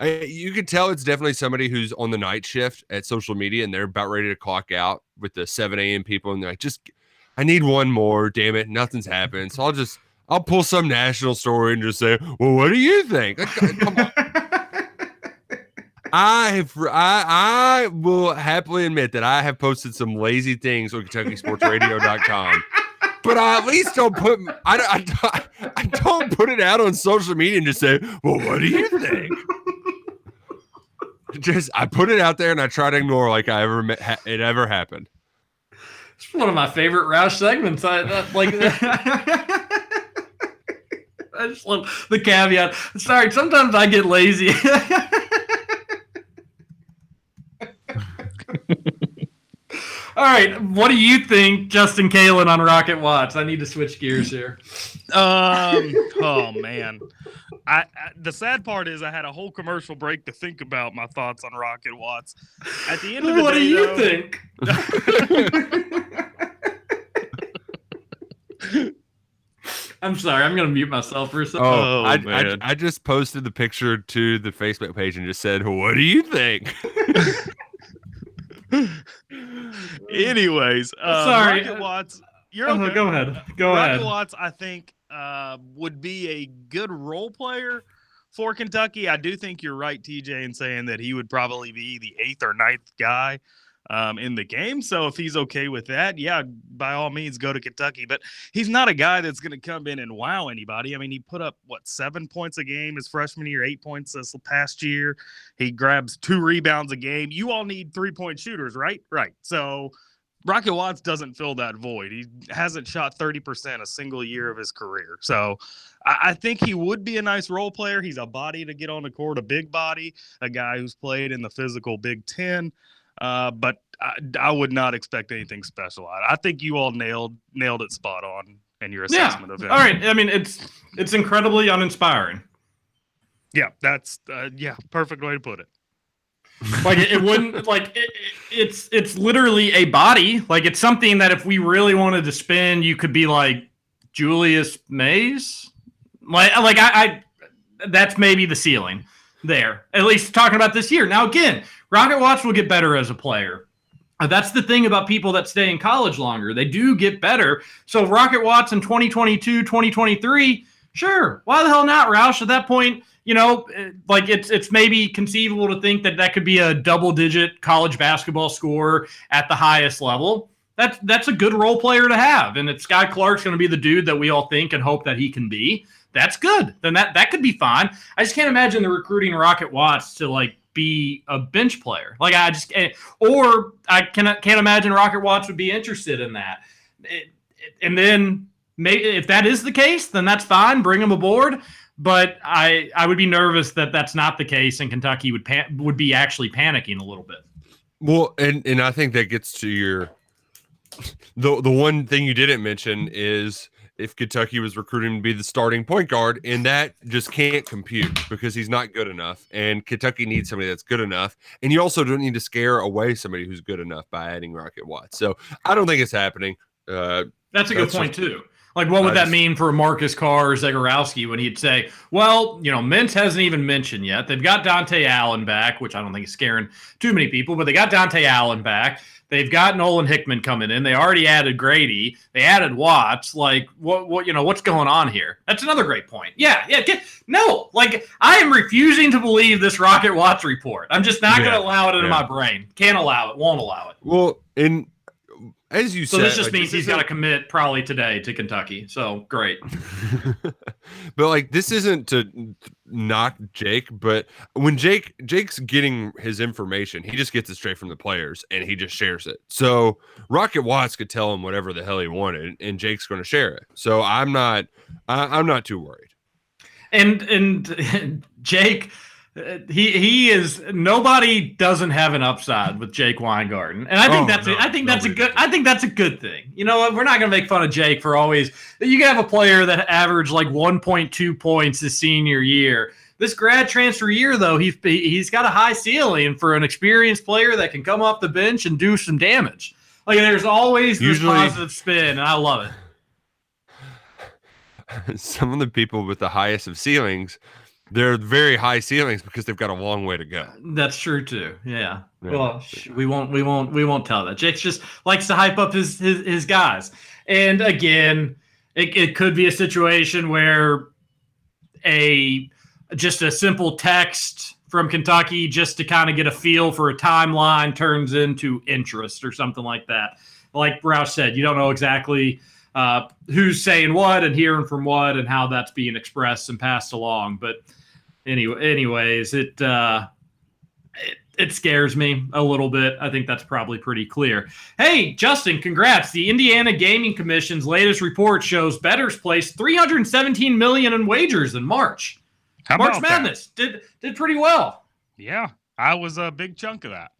Speaker 2: I, you can tell it's definitely somebody who's on the night shift at social media and they're about ready to clock out with the 7 a.m. people, and they're like, just, I need one more. Damn it, nothing's happened. So I'll just, I'll pull some national story and just say, well, what do you think? I have, I, I will happily admit that I have posted some lazy things on KentuckySportsRadio.com but I at least don't put I, don't- I, don't- I don't put it out on social media and just say, "Well, what do you think?" Just I put it out there and I try to ignore like I ever met, ha- it ever happened.
Speaker 1: It's one of my favorite Roush segments. I that, like. I just love the caveat. Sorry, sometimes I get lazy. All right, what do you think, Justin Kalen on Rocket Watts? I need to switch gears here.
Speaker 3: Um. oh man. I, I the sad part is I had a whole commercial break to think about my thoughts on Rocket Watts. At the end of the
Speaker 1: What
Speaker 3: day,
Speaker 1: do you
Speaker 3: though-
Speaker 1: think? I'm sorry, I'm gonna mute myself for a second.
Speaker 2: Oh,
Speaker 3: Oh,
Speaker 2: I, I,
Speaker 3: man.
Speaker 2: I just posted the picture to the Facebook page and just said, "What do you think?"
Speaker 3: Anyways, uh,
Speaker 1: Sorry.
Speaker 3: Rocket Watts. You're
Speaker 1: Oh,
Speaker 3: okay.
Speaker 1: Go ahead. Go
Speaker 3: Rocket
Speaker 1: ahead.
Speaker 3: Watts, I think, uh, would be a good role player for Kentucky. I do think you're right, TJ, in saying that he would probably be the eighth or ninth guy um, in the game. So if he's okay with that, yeah, by all means, go to Kentucky. But he's not a guy that's going to come in and wow anybody. I mean, he put up what seven points a game his freshman year, eight points this past year. He grabs two rebounds a game. You all need three point shooters, right? Right. So. Rocket Watts doesn't fill that void. He hasn't shot 30% a single year of his career. So I, I think he would be a nice role player. He's a body to get on the court, a big body, a guy who's played in the physical Big Ten. Uh, but I, I would not expect anything special. I, I think you all nailed nailed it spot on in your
Speaker 1: Yeah.
Speaker 3: assessment of him.
Speaker 1: All right. I mean, it's it's incredibly uninspiring.
Speaker 3: Yeah, that's uh, yeah, perfect way to put it.
Speaker 1: Like it, it wouldn't like it, it- it's it's literally a body. Like it's something that if we really wanted to spin, you could be like Julius Mays. Like like I, I that's maybe the ceiling there. At least talking about this year. Now again, Rocket Watts will get better as a player. Uh, That's the thing about people that stay in college longer. They do get better. So Rocket Watts in 2022, 2023, sure. Why the hell not, Roush? At that point, you know, eh, like it's it's maybe conceivable to think that that could be a double digit college basketball scorer at the highest level. That's that's a good role player to have. And if Skyy Clark's going to be the dude that we all think and hope that he can be, that's good. Then that that could be fine. I just can't imagine the recruiting Rocket Watts to like be a bench player. Like I just eh, or I cannot can't imagine Rocket Watts would be interested in that. And then if that is the case, then that's fine. Bring him aboard. But I I would be nervous that that's not the case, and Kentucky would pan, would be actually panicking a little bit.
Speaker 2: Well, and and I think that gets to your the the one thing you didn't mention is if Kentucky was recruiting to be the starting point guard, and that just can't compute because he's not good enough, and Kentucky needs somebody that's good enough, and you also don't need to scare away somebody who's good enough by adding Rocket Watts. So I don't think it's happening. Uh,
Speaker 1: That's a good
Speaker 2: That's
Speaker 1: point
Speaker 2: just-
Speaker 1: too. Like, what would
Speaker 2: I
Speaker 1: that
Speaker 2: just-
Speaker 1: mean for Marcus Carr or Zegarowski when he'd say, "Well, you know, Mintz hasn't even mentioned yet. They've got Dontaie Allen back, which I don't think is scaring too many people, but they got Dontaie Allen back. They've got Nolan Hickman coming in. They already added Grady. They added Watts. Like, what, what, you know, what's going on here? That's another great point. Yeah, yeah. Get, no, like, I am refusing to believe this Rocket Watts report. I'm just not going to allow it into
Speaker 2: yeah.
Speaker 1: my brain. Can't allow it. Won't allow it.
Speaker 2: well, and as you
Speaker 1: So
Speaker 2: said,
Speaker 1: this just
Speaker 2: like,
Speaker 1: means he's
Speaker 2: isn't-
Speaker 1: got to commit probably today to Kentucky. So great.
Speaker 2: but like this isn't to knock Jake, but when Jake Jake's getting his information, he just gets it straight from the players and he just shares it. So Rocket Watts could tell him whatever the hell he wanted, and Jake's going to share it. So I'm not, I, I'm not too worried.
Speaker 1: And and Jake, he he is nobody doesn't have an upside with Jake Weingarten, and I think
Speaker 2: Oh,
Speaker 1: that's
Speaker 2: no,
Speaker 1: a, I think that's a good I think that's a good thing. You know, what? we're not going to make fun of Jake for always. You can have a player that averaged like 1.2 points his senior year. This grad transfer year, though, he's he's got a high ceiling for an experienced player that can come off the bench and do some damage. Like there's always this
Speaker 2: Usually-
Speaker 1: positive spin, and I love it.
Speaker 2: Some of the people with the highest of ceilings, they're very high ceilings because they've got a long way to go.
Speaker 1: That's true too. Yeah.
Speaker 2: Yeah.
Speaker 1: Well, sh- we won't. We won't. We won't tell that. Jake's just likes to hype up his his, his guys. And again, it, it could be a situation where a just a simple text from Kentucky just to kind of get a feel for a timeline turns into interest or something like that. Like Roush said, you don't know exactly uh, who's saying what and hearing from what and how that's being expressed and passed along. But anyway, anyways, it uh, it, it scares me a little bit. I think that's probably pretty clear. Hey, Justin, congrats. The Indiana Gaming Commission's latest report shows bettors placed 317 million in wagers in March.
Speaker 3: How
Speaker 1: March
Speaker 3: about that?
Speaker 1: Madness did did pretty well.
Speaker 3: Yeah, I was a big chunk of that.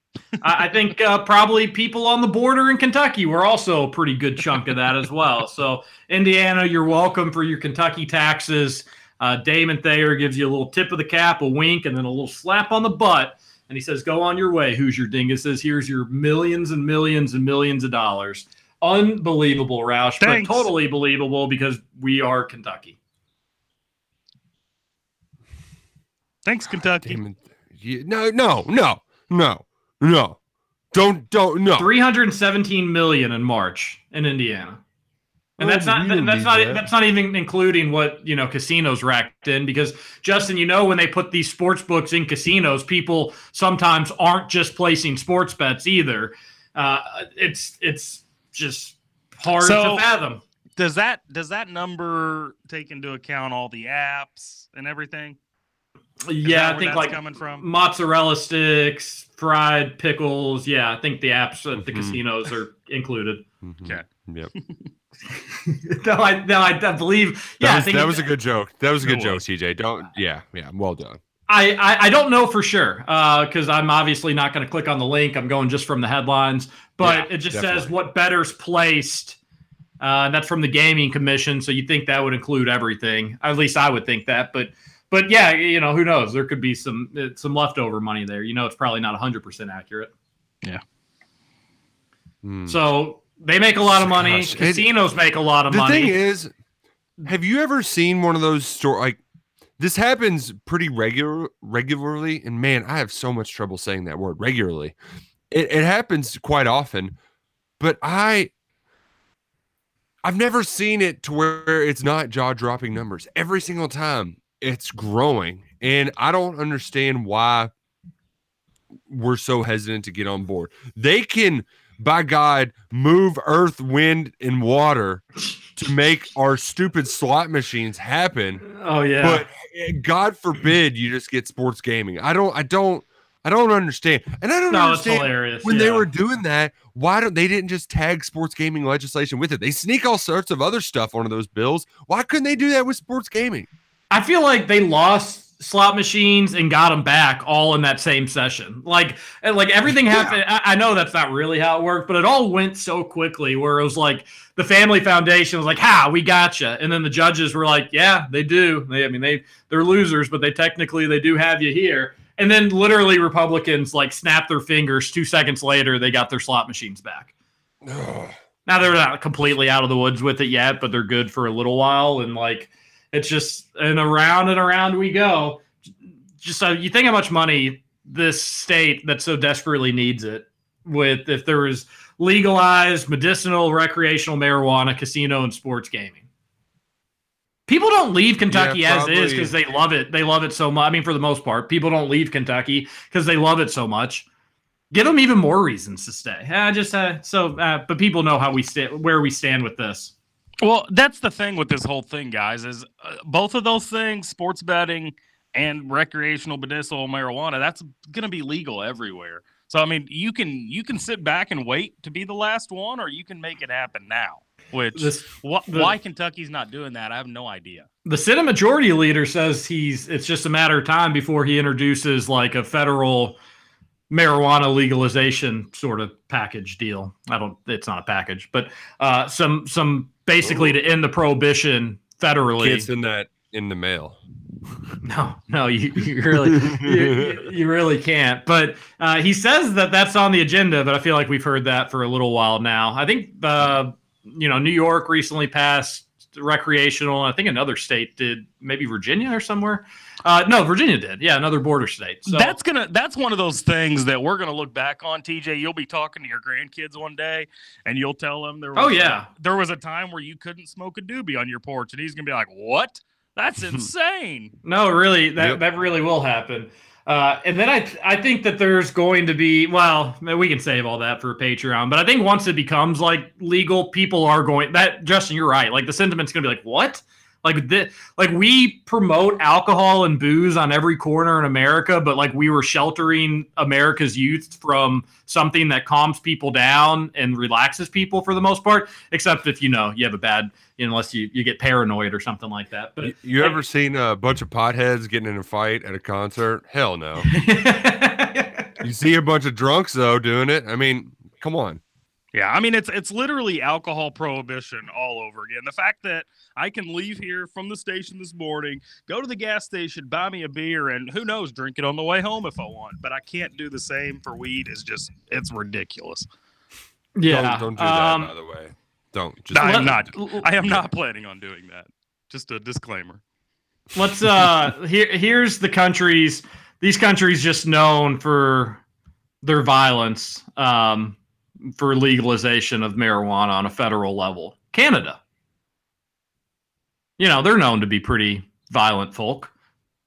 Speaker 1: I, I think uh, probably people on the border in Kentucky were also a pretty good chunk of that as well. So, Indiana, you're welcome for your Kentucky taxes. Uh, Damon Thayer gives you a little tip of the cap, a wink, and then a little slap on the butt. And he says, Go on your way, Hoosier Dinguses. Here's your millions and millions and millions of dollars. Unbelievable, Roush,
Speaker 3: Thanks.
Speaker 1: but totally believable because we are Kentucky.
Speaker 3: Thanks, Kentucky.
Speaker 2: Damon, you, no, no, no, no, no. Don't, don't, no.
Speaker 1: 317 million in March in Indiana. And
Speaker 2: Oh,
Speaker 1: that's not that's not
Speaker 2: that.
Speaker 1: that's not even including what you know casinos racked in because Justin, you know when they put these sports books in casinos, people sometimes aren't just placing sports bets either. Uh, it's it's just hard
Speaker 3: So-
Speaker 1: to fathom.
Speaker 3: Does that does that number take into account all the apps and everything? Is
Speaker 1: Yeah, I think like
Speaker 3: coming from.
Speaker 1: mozzarella sticks, fried pickles. Yeah, I think the apps at the
Speaker 2: Mhm.
Speaker 1: casinos are included.
Speaker 2: Mhm.
Speaker 3: Okay.
Speaker 2: Yep.
Speaker 1: no, I no, I, I believe. Yeah,
Speaker 2: that
Speaker 1: I
Speaker 2: was,
Speaker 1: think
Speaker 2: that was a good joke. That was a good joke,
Speaker 3: was.
Speaker 2: TJ. Don't, yeah, yeah. Well done.
Speaker 1: I, I, I don't know for sure because I'm obviously not going to click on the link. I'm going just from the headlines, but
Speaker 2: Yeah,
Speaker 1: it just says what betters placed. Uh, and that's from the gaming commission, so you think that would include everything. At least I would think that. But but yeah, you know, who knows? There could be some uh, some leftover money there. You know, it's probably not 100% accurate.
Speaker 2: Hmm.
Speaker 1: So they make a lot of money.
Speaker 2: Gosh, it-
Speaker 1: Casinos make a lot of
Speaker 2: the
Speaker 1: money.
Speaker 2: thing is, have you ever seen one of those store like this happens pretty regular regularly? And man, I have so much trouble saying that word regularly. It, it happens quite often, but I I've never seen it to where it's not jaw dropping numbers. Every single time it's growing, and I don't understand why we're so hesitant to get on board. They can, by God, move earth, wind, and water to make our stupid slot machines happen.
Speaker 1: oh yeah.
Speaker 2: But eh, God forbid you just get sports gaming. I don't, I don't, I don't understand. And I don't
Speaker 1: no,
Speaker 2: understand when they were doing that, why don't they didn't just tag sports gaming legislation with it? They sneak all sorts of other stuff onto those bills. Why couldn't they do that with sports gaming?
Speaker 1: I feel like they lost slot machines and got them back all in that same session. Like, like everything happened. I, I know that's not really how it worked, but it all went so quickly. Where it was like the Family Foundation was like, "Ha, we gotcha," and then the judges were like, "Yeah, they do. They, I mean, they they're losers, but they technically they do have you here." And then literally Republicans like snap their fingers. Two seconds later, they got their slot machines back. Now they're not completely out of the woods with it yet, but they're good for a little while. And like, it's just and around and around we go. Just so you think how much money this state that so desperately needs it with if there was legalized medicinal recreational marijuana casino and sports gaming. People don't leave Kentucky
Speaker 2: Yeah,
Speaker 1: as is because they love it. They love it so much. I mean, for the most part, people don't leave Kentucky because they love it so much. Give them even more reasons to stay. Uh, just uh, so, uh, but people know how we stand, where we stand with this.
Speaker 3: Well, that's the thing with this whole thing, guys. Is uh, both of those things, sports betting and recreational medicinal marijuana, that's going to be legal everywhere. So, I mean, you can you can sit back and wait to be the last one, or you can make it happen now. Which
Speaker 1: This-
Speaker 3: wh-
Speaker 1: the-
Speaker 3: why Kentucky's not doing that, I have no idea.
Speaker 1: The Senate Majority Leader says he's. It's just a matter of time before he introduces like a federal marijuana legalization sort of package deal. I don't. It's not a package, but uh, some some basically to end the prohibition federally.
Speaker 2: Can't send that in the mail.
Speaker 1: No, no, you, you really, you, you really can't. But uh, he says that that's on the agenda. But I feel like we've heard that for a little while now. I think, uh, you know, New York recently passed recreational. I think another state did, maybe Virginia or somewhere. Uh, no, Virginia did. Yeah, another border state. So
Speaker 3: that's gonna that's one of those things that we're gonna look back on. TJ, you'll be talking to your grandkids one day, and you'll tell them there. Was
Speaker 1: Oh,
Speaker 3: a-
Speaker 1: yeah.
Speaker 3: there was a time where you couldn't smoke a doobie on your porch, and he's gonna be like, "What? That's insane."
Speaker 1: No, really, that
Speaker 2: Yep.
Speaker 1: that really will happen. Uh, and then I I think that there's going to be well, we can save all that for Patreon, but I think once it becomes like legal, people are going that Justin, you're right. Like the sentiment's gonna be like, what? Like the, like we promote alcohol and booze on every corner in America, but like we were sheltering America's youth from something that calms people down and relaxes people for the most part. Except if you know you have a bad, unless you you get paranoid or something like that. But
Speaker 2: You, you ever seen a bunch of potheads getting in a fight at a concert? Hell no. You see a bunch of drunks though doing it. I mean, come on.
Speaker 3: Yeah, I mean it's it's literally alcohol prohibition all over again. The fact that I can leave here from the station this morning, go to the gas station, buy me a beer, and who knows, drink it on the way home if I want. But I can't do the same for weed. Is just it's ridiculous.
Speaker 1: yeah,
Speaker 2: Don't, don't do that,
Speaker 1: um,
Speaker 2: by the way. Don't. Just
Speaker 3: I am
Speaker 1: let-
Speaker 3: not. I am not planning on doing that. Just a disclaimer.
Speaker 1: Let's uh here here's the countries these countries just known for their violence um for legalization of marijuana on a federal level. Canada. You know, they're known to be pretty violent folk.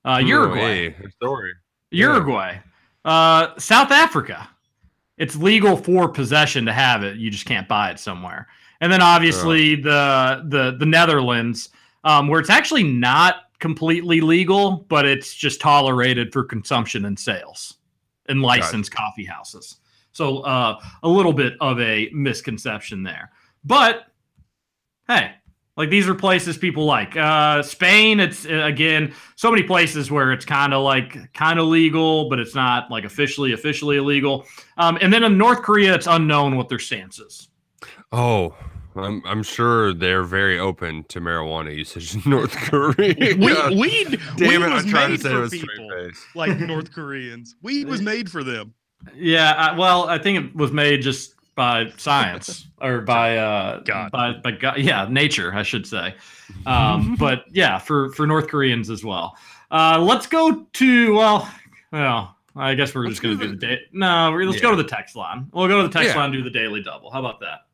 Speaker 1: Uh Uruguay.
Speaker 2: Hey, story.
Speaker 1: Uruguay. Uh South Africa. It's legal for possession to have it. You just can't buy it somewhere. And then obviously the the the Netherlands um, where it's actually not completely legal, but it's just tolerated for consumption and sales in licensed coffee houses. So uh, a little bit of a misconception there. But hey, like these are places people like. Uh, Spain, it's uh, again so many places where it's kind of like kind of legal, but it's not like officially officially illegal. Um, and then in North Korea, it's unknown what their stance is.
Speaker 2: Oh, I'm I'm sure they're very open to marijuana usage in North Korea.
Speaker 3: We, weed,
Speaker 2: Damn
Speaker 3: weed
Speaker 2: it!
Speaker 3: was
Speaker 2: I'm trying
Speaker 3: made
Speaker 2: to say it
Speaker 3: for
Speaker 2: was
Speaker 3: people like North Koreans. Weed was made for them.
Speaker 1: Yeah, I, well, I think it was made just by science or by uh
Speaker 3: God.
Speaker 1: by by God, yeah, nature, I should say. Um, but yeah, for for North Koreans as well. Uh, let's go to well, well, I guess we're
Speaker 2: Let's
Speaker 1: just going to do the day. No, let's go to the text line. We'll go to the text
Speaker 2: Yeah.
Speaker 1: line, and do the daily double. How about that?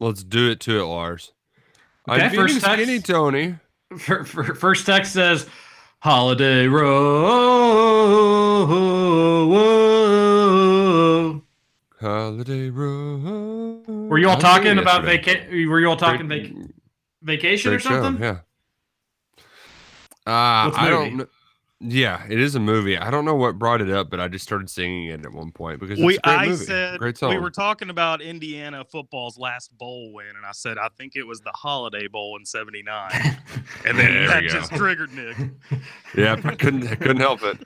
Speaker 2: Let's do it to it, Lars.
Speaker 1: Okay,
Speaker 2: I'm
Speaker 1: first text.
Speaker 2: skinny, Tony.
Speaker 1: Fir- fir- First text says, "Holiday road."
Speaker 2: Holiday road.
Speaker 1: Were you all talking about
Speaker 2: yesterday.
Speaker 1: vacation? Were you all talking
Speaker 2: Great-
Speaker 1: vac- vacation or
Speaker 2: great show,
Speaker 1: something?
Speaker 2: Yeah. Uh, I don't know. Yeah, it is a movie. I don't know what brought it up, but I just started singing it at one point because it's
Speaker 3: We,
Speaker 2: a great
Speaker 3: I
Speaker 2: movie.
Speaker 3: said
Speaker 2: great song.
Speaker 3: we were talking about Indiana football's last bowl win, and I said I think it was the Holiday Bowl in '79, and then
Speaker 2: There
Speaker 3: that just triggered Nick.
Speaker 2: yeah, I couldn't I couldn't help it.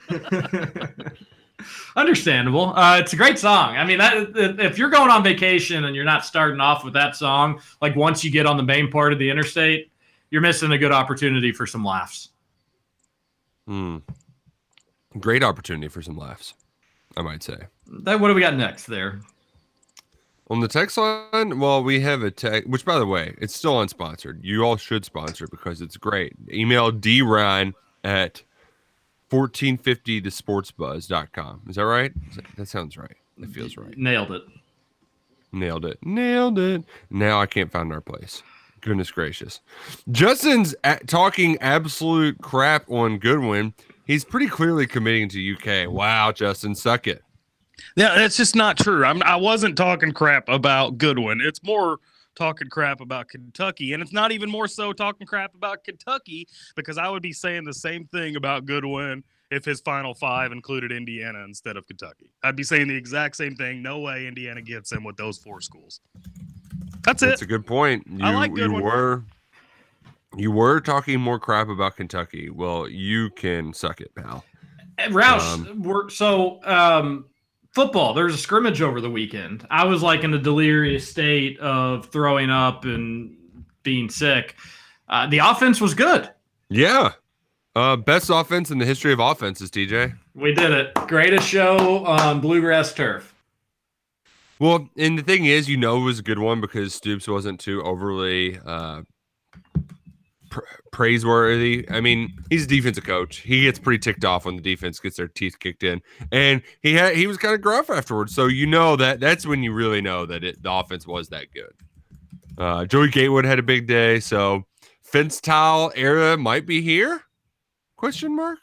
Speaker 1: Understandable. Uh, it's a great song. I mean, that, if you're going on vacation and you're not starting off with that song, like once you get on the main part of the interstate, you're missing a good opportunity for some laughs.
Speaker 2: Hmm. Great opportunity for some laughs, I might say.
Speaker 1: That, what do we got next there?
Speaker 2: On the text line, well, we have a text, which by the way, it's still unsponsored. You all should sponsor because it's great. Email dryan at 1450thesportsbuzz.com. Is that right? That sounds right. That feels right.
Speaker 1: Nailed it.
Speaker 2: Nailed it. Nailed it. Now I can't find our place. Goodness gracious. Justin's at, talking absolute crap on Goodwin. He's pretty clearly committing to UK. Wow, Justin, suck it.
Speaker 3: Yeah, that's just not true. I'm, I wasn't talking crap about Goodwin. It's more talking crap about Kentucky, and it's not even more so talking crap about Kentucky because I would be saying the same thing about Goodwin if his final five included Indiana instead of Kentucky. I'd be saying the exact same thing. No way Indiana gets him with those four schools. That's it.
Speaker 2: That's a good point. You,
Speaker 3: I like Goodwin.
Speaker 2: you were you were talking more crap about Kentucky. Well, you can suck it, pal.
Speaker 1: Roush,
Speaker 2: Um,
Speaker 1: we're, so um, football. There was a scrimmage over the weekend. I was like in a delirious state of throwing up and being sick. Uh, the offense was good.
Speaker 2: Yeah. Uh, best offense in the history of offenses, TJ.
Speaker 1: We did it. Greatest show on bluegrass turf.
Speaker 2: Well, and the thing is, you know, it was a good one because Stoops wasn't too overly uh, praiseworthy. I mean, he's a defensive coach. He gets pretty ticked off when the defense gets their teeth kicked in, and he had he was kind of gruff afterwards. So you know that that's when you really know that it, the offense was that good. Uh, Joey Gatewood had a big day, so fence tile era might be here? Question mark.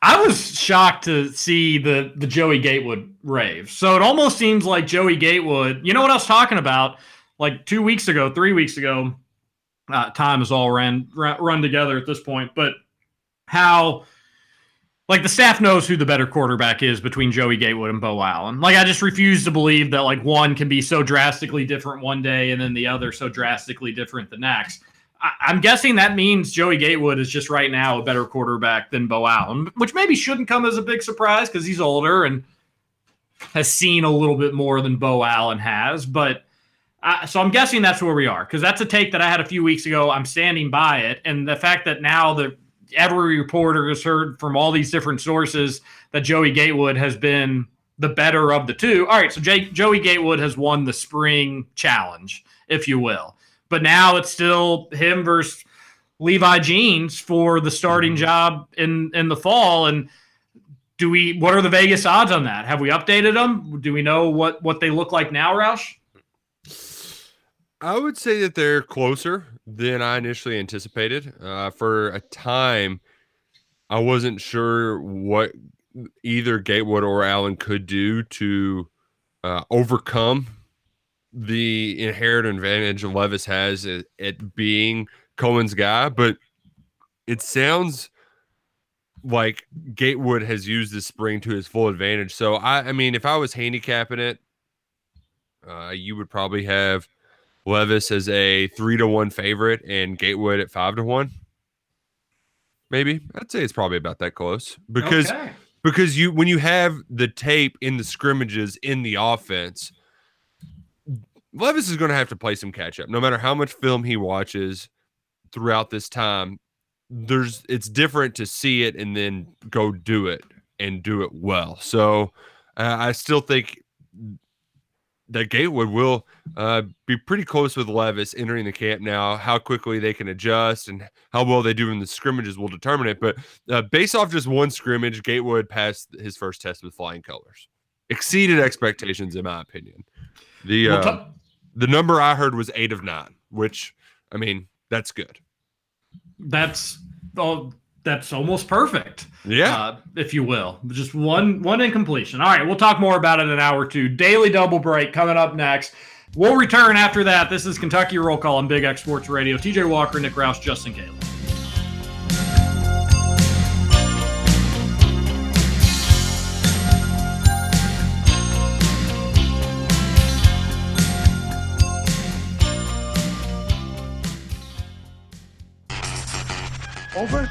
Speaker 1: I was shocked to see the the Joey Gatewood rave. So it almost seems like Joey Gatewood. You know what I was talking about? Like two weeks ago, three weeks ago. Uh, time is all ran run, together at this point, but how like the staff knows who the better quarterback is between Joey Gatewood and Beau Allen. Like I just refuse to believe that like one can be so drastically different one day and then the other so drastically different the next. I'm guessing that means Joey Gatewood is just right now a better quarterback than Beau Allen, which maybe shouldn't come as a big surprise because he's older and has seen a little bit more than Beau Allen has. But uh, so I'm guessing that's where we are because that's a take that I had a few weeks ago. I'm standing by it, and the fact that now the every reporter has heard from all these different sources that Joey Gatewood has been the better of the two. All right, so Jake, Joey Gatewood has won the spring challenge, if you will. But now it's still him versus Levi Jeans for the starting job in in the fall. And do we? What are the Vegas odds on that? Have we updated them? Do we know what what they look like now, Roush?
Speaker 2: I would say that they're closer than I initially anticipated. Uh, for a time, I wasn't sure what either Gatewood or Allen could do to uh, overcome the inherent advantage Levis has at, at being Coen's guy, but it sounds like Gatewood has used this spring to his full advantage. So I, I mean, if I was handicapping it, uh, you would probably have Levis as a three to one favorite and Gatewood at five to one. Maybe I'd say it's probably about that close because
Speaker 1: Okay.
Speaker 2: because you when you have the tape in the scrimmages in the offense Levis is going to have to play some catch up, no matter how much film he watches throughout this time. There's it's different to see it and then go do it and do it well. So uh, I still think that Gatewood will uh, be pretty close with Levis entering the camp now. How quickly they can adjust and how well they do in the scrimmages will determine it. But uh, based off just one scrimmage, Gatewood passed his first test with flying colors, exceeded expectations in my opinion. The
Speaker 1: We'll
Speaker 2: uh, the number I heard was eight of nine, which I mean that's good.
Speaker 1: that's oh, that's almost perfect.
Speaker 2: Yeah.
Speaker 1: uh, if you will. Just one one incompletion. All right, we'll talk more about it in an hour or two. Daily double break coming up next. We'll return after that. This is Kentucky Roll Call on Big X Sports Radio. TJ Walker, Nick Roush, Justin Caleb.
Speaker 5: Over?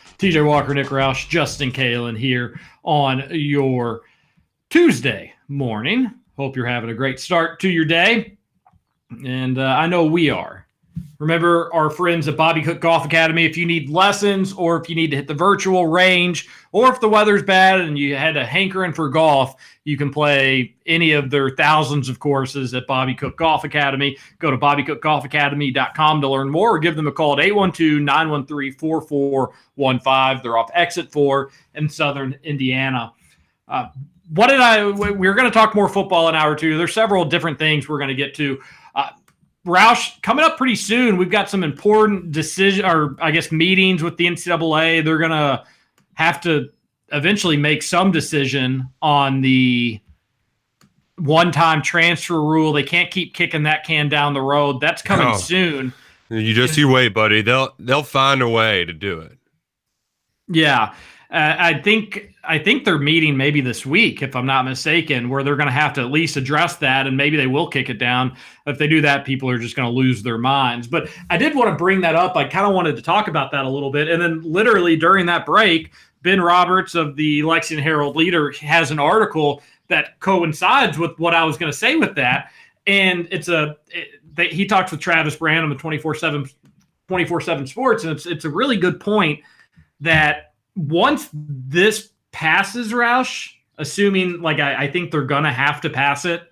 Speaker 1: TJ Walker, Nick Roush, Justin Kalen here on your Tuesday morning. Hope you're having a great start to your day. And uh, I know we are. Remember our friends at Bobby Cook Golf Academy. If you need lessons or if you need to hit the virtual range or if the weather's bad and you had a hankering for golf, you can play any of their thousands of courses at Bobby Cook Golf Academy. Go to bobbycookgolfacademy.com to learn more or give them a call at 812 913 4415. They're off exit 4 in southern Indiana. Uh, what did I? we- We're going to talk more football in hour two. There's several different things we're going to get to. Roush, coming up pretty soon, we've got some important decision, or I guess meetings with the NCAA. They're going to have to eventually make some decision on the one-time transfer rule. They can't keep kicking that can down the road. That's coming
Speaker 2: Oh.
Speaker 1: soon.
Speaker 2: You just you wait, buddy. They'll they'll find a way to do it.
Speaker 1: Yeah, uh, I think I think they're meeting maybe this week, if I'm not mistaken, where they're going to have to at least address that, and maybe they will kick it down. If they do that, people are just going to lose their minds. But I did want to bring that up. I kind of wanted to talk about that a little bit, and then literally during that break, Ben Roberts of the Lexington Herald Leader has an article that coincides with what I was going to say with that, and it's a it, they, he talks with Travis Branham of 24 7 24 7 Sports, and it's it's a really good point that once this passes Roush, assuming like I, I think they're gonna have to pass it,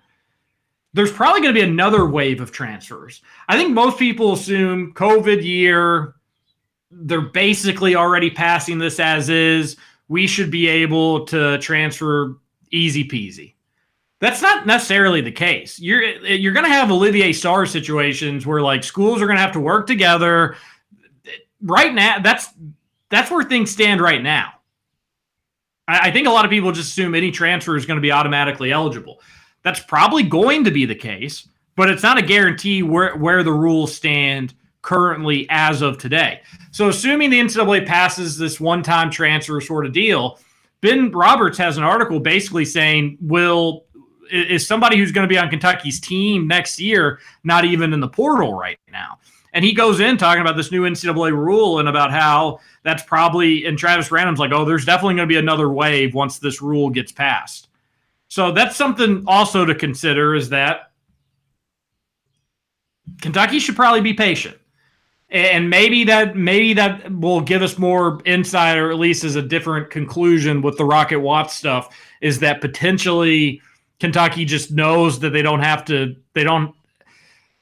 Speaker 1: there's probably gonna be another wave of transfers. I think most people assume COVID year, they're basically already passing this as is. We should be able to transfer easy peasy. That's not necessarily the case. You're you're going to have Olivier Sarr situations where like schools are going to have to work together. Right now, that's that's where things stand right now. I, I think a lot of people just assume any transfer is going to be automatically eligible. That's probably going to be the case, but it's not a guarantee where where the rules stand currently as of today. So, assuming the NCAA passes this one-time transfer sort of deal, Ben Roberts has an article basically saying, "Will is somebody who's going to be on Kentucky's team next year not even in the portal right now?" And he goes in talking about this new NCAA rule and about how that's probably and Travis Branham's like, "Oh, there's definitely going to be another wave once this rule gets passed." So that's something also to consider is that Kentucky should probably be patient and maybe that maybe that will give us more insight or at least as a different conclusion with the rocket watts stuff is that potentially kentucky just knows that they don't have to they don't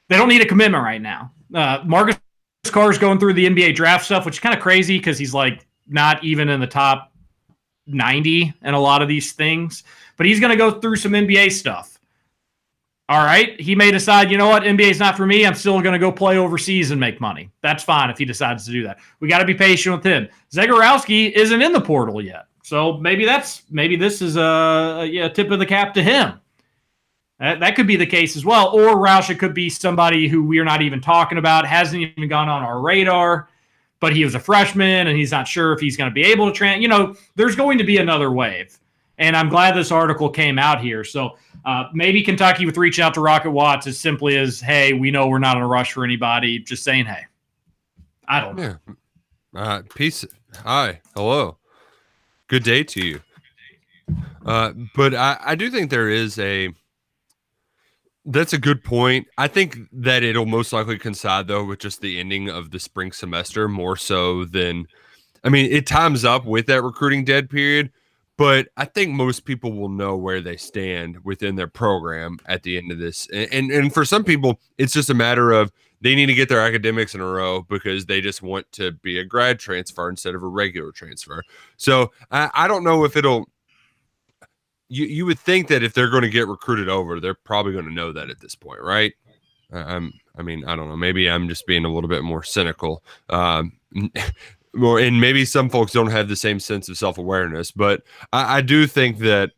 Speaker 1: they don't need a commitment right now uh, marcus carr's going through the nba draft stuff which is kind of crazy because he's like not even in the top 90 in a lot of these things but he's going to go through some nba stuff all right. He may decide, you know what, NBA is not for me. I'm still going to go play overseas and make money. That's fine if he decides to do that. We got to be patient with him. Zegarowski isn't in the portal yet. So maybe that's maybe this is a, a tip of the cap to him. That, that could be the case as well. Or Roush, it could be somebody who we're not even talking about, hasn't even gone on our radar, but he was a freshman and he's not sure if he's going to be able to train. You know, there's going to be another wave. And I'm glad this article came out here. So uh, maybe Kentucky with reaching out to Rocket Watts as simply as, hey, we know we're not in a rush for anybody, just saying, hey. I don't know.
Speaker 2: Yeah. Uh, peace. Hi. Hello. Good day to you. Uh, but I, I do think there is a that's a good point. I think that it'll most likely coincide though with just the ending of the spring semester more so than I mean, it times up with that recruiting dead period, but I think most people will know where they stand within their program at the end of this. And and, and for some people, it's just a matter of they need to get their academics in a row because they just want to be a grad transfer instead of a regular transfer. So I, I don't know if it'll you you would think that if they're going to get recruited over, they're probably going to know that at this point, right? I'm I mean, I don't know. Maybe I'm just being a little bit more cynical. Um, more and maybe some folks don't have the same sense of self-awareness, but I, I do think that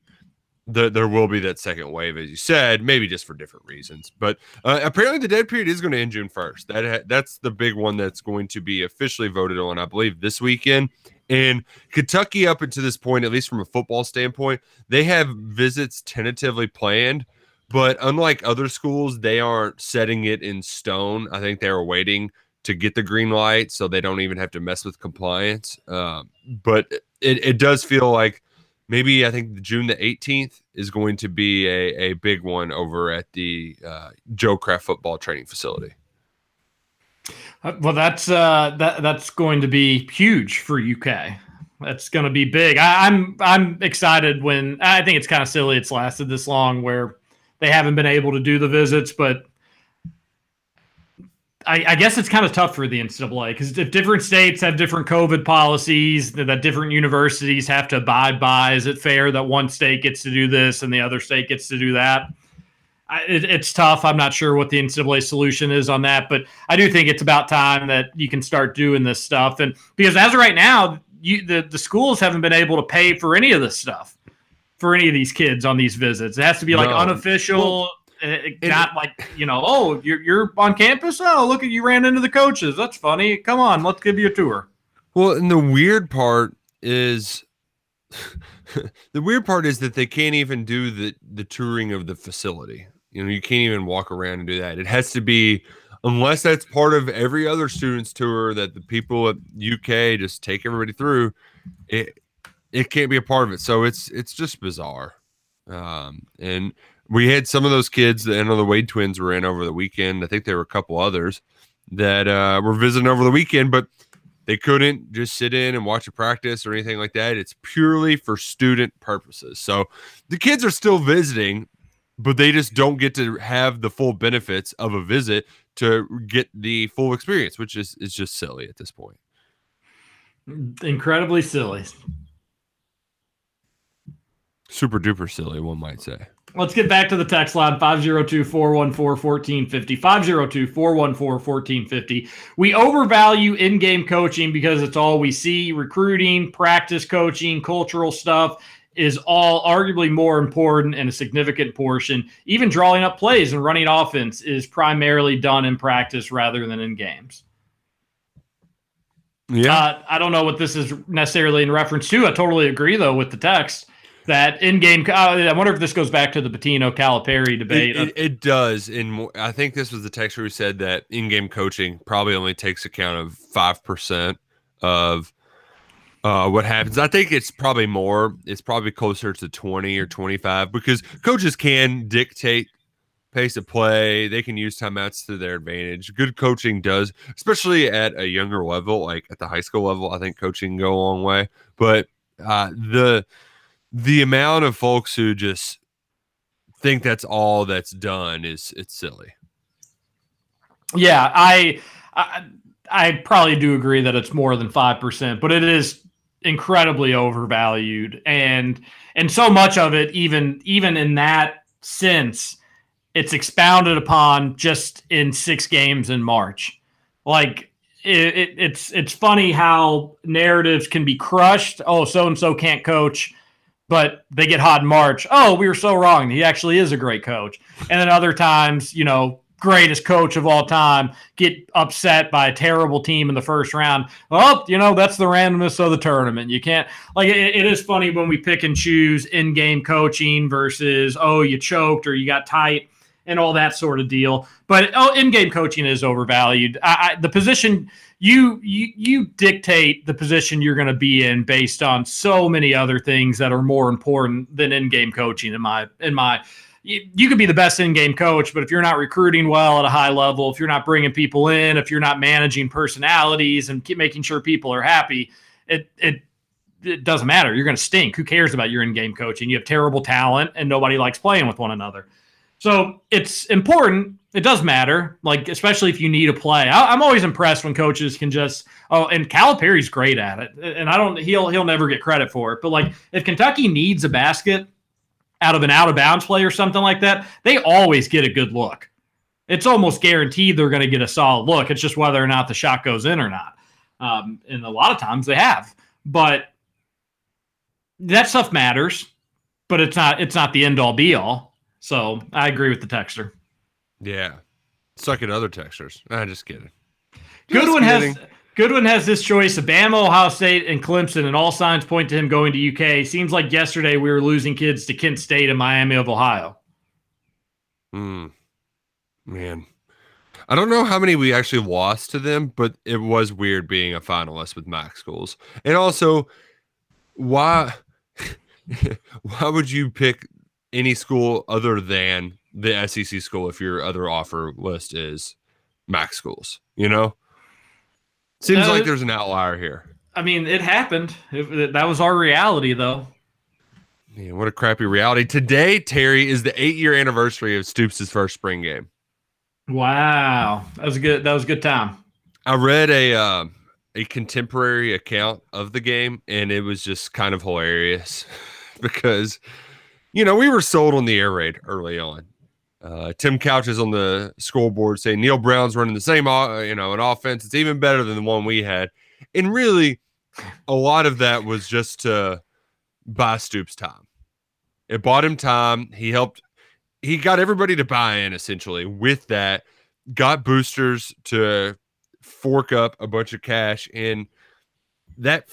Speaker 2: the, there will be that second wave, as you said, maybe just for different reasons. But uh, apparently, the dead period is going to end June first. That ha- that's the big one that's going to be officially voted on, I believe, this weekend. And Kentucky, up until this point, at least from a football standpoint, they have visits tentatively planned. But unlike other schools, they aren't setting it in stone. I think they're waiting to get the green light so they don't even have to mess with compliance. Um, but it, it does feel like maybe I think June the 18th is going to be a, a big one over at the uh, Joe Craft football training facility.
Speaker 1: Uh, Well, that's uh, that that's going to be huge for UK. That's going to be big. I, I'm I'm excited when I think it's kind of silly it's lasted this long where they haven't been able to do the visits, but I, I guess it's kind of tough for the NCAA because if different states have different COVID policies that different universities have to abide by, is it fair that one state gets to do this and the other state gets to do that? I, it, it's tough. I'm not sure what the NCAA solution is on that, but I do think it's about time that you can start doing this stuff. And because as of right now, you, the the schools haven't been able to pay for any of this stuff for any of these kids on these visits. It has to be like
Speaker 2: No.
Speaker 1: unofficial. uh, not like you know, oh, you're you're on campus. Oh, look at you ran into the coaches. That's funny. Come on, let's give you a tour.
Speaker 2: Well, and the weird part is the weird part is that they can't even do the the touring of the facility. You know, you can't even walk around and do that. It has to be unless that's part of every other student's tour that the people at UK just take everybody through. It it can't be a part of it. So it's it's just bizarre. Um, and we had some of those kids that I know the Wade twins were in over the weekend. I think there were a couple others that uh, were visiting over the weekend, but they couldn't just sit in and watch a practice or anything like that. It's purely for student purposes. So the kids are still visiting, but they just don't get to have the full benefits of a visit to get the full experience, which is is just silly at this point.
Speaker 1: Incredibly silly.
Speaker 2: Super duper silly, one might say.
Speaker 1: Let's get back to the text line 502 414 1450. 502 414 1450. We overvalue in game coaching because it's all we see. Recruiting, practice coaching, cultural stuff is all arguably more important and a significant portion. Even drawing up plays and running offense is primarily done in practice rather than in games.
Speaker 2: Yeah.
Speaker 1: Uh, I don't know what this is necessarily in reference to. I totally agree, though, with the text that in-game. Uh, I wonder if this goes back to the Pitino Calipari debate.
Speaker 2: It, it, it does. In more, I think this was the text who said that in-game coaching probably only takes account of five percent of uh, what happens. I think it's probably more. It's probably closer to twenty or twenty-five because coaches can dictate pace of play. They can use timeouts to their advantage. Good coaching does, especially at a younger level, like at the high school level. I think coaching can go a long way. But uh, the the amount of folks who just think that's all that's done is it's silly.
Speaker 1: Yeah, I, I I probably do agree that it's more than five percent, but it is incredibly overvalued, and and so much of it, even even in that sense, it's expounded upon just in six games in March. Like it, it, it's it's funny how narratives can be crushed. Oh, so and so can't coach but they get hot in March. Oh, we were so wrong. He actually is a great coach. And then other times, you know, greatest coach of all time get upset by a terrible team in the first round. Well, you know, that's the randomness of the tournament. You can't like it, it is funny when we pick and choose in-game coaching versus oh, you choked or you got tight and all that sort of deal. But oh, in-game coaching is overvalued. I, I, the position you you you dictate the position you're going to be in based on so many other things that are more important than in-game coaching. In my in my you, you could be the best in-game coach, but if you're not recruiting well at a high level, if you're not bringing people in, if you're not managing personalities and making sure people are happy, it it it doesn't matter. You're going to stink. Who cares about your in-game coaching? You have terrible talent, and nobody likes playing with one another. So it's important. It does matter, like especially if you need a play. I, am always impressed when coaches can just oh, and Calipari's great at it, and I don't he'll he'll never get credit for it. But like if Kentucky needs a basket out of an out of bounds play or something like that, they always get a good look. It's almost guaranteed they're going to get a solid look. It's just whether or not the shot goes in or not. Um, and a lot of times they have, but that stuff matters. But it's not it's not the end all be all. So I agree with the texter.
Speaker 2: Yeah. Suck at other textures. I'm just kidding.
Speaker 1: Goodwin has Goodwin has this choice of Bama, Ohio State, and Clemson, and all signs point to him going to UK. Seems like yesterday we were losing kids to Kent State and Miami of Ohio.
Speaker 2: Hmm. Man. I don't know how many we actually lost to them, but it was weird being a finalist with MAC schools. And also, why why would you pick any school other than the SEC school if your other offer list is MAC schools. You know, seems uh, like there's an outlier here.
Speaker 1: I mean, it happened. It, that was our reality, though.
Speaker 2: Man, what a crappy reality. Today, Terry, is the eight year anniversary of Stoops' first spring game.
Speaker 1: Wow, that was a good. That was a good time.
Speaker 2: I read a uh, a contemporary account of the game, and it was just kind of hilarious because you know, we were sold on the air raid early on. Uh, Tim Couch is on the scoreboard saying Neal Brown's running the same, uh, you know, an offense. It's even better than the one we had. And really, a lot of that was just to buy Stoops time. It bought him time. He helped, he got everybody to buy in essentially with that, got boosters to fork up a bunch of cash. And that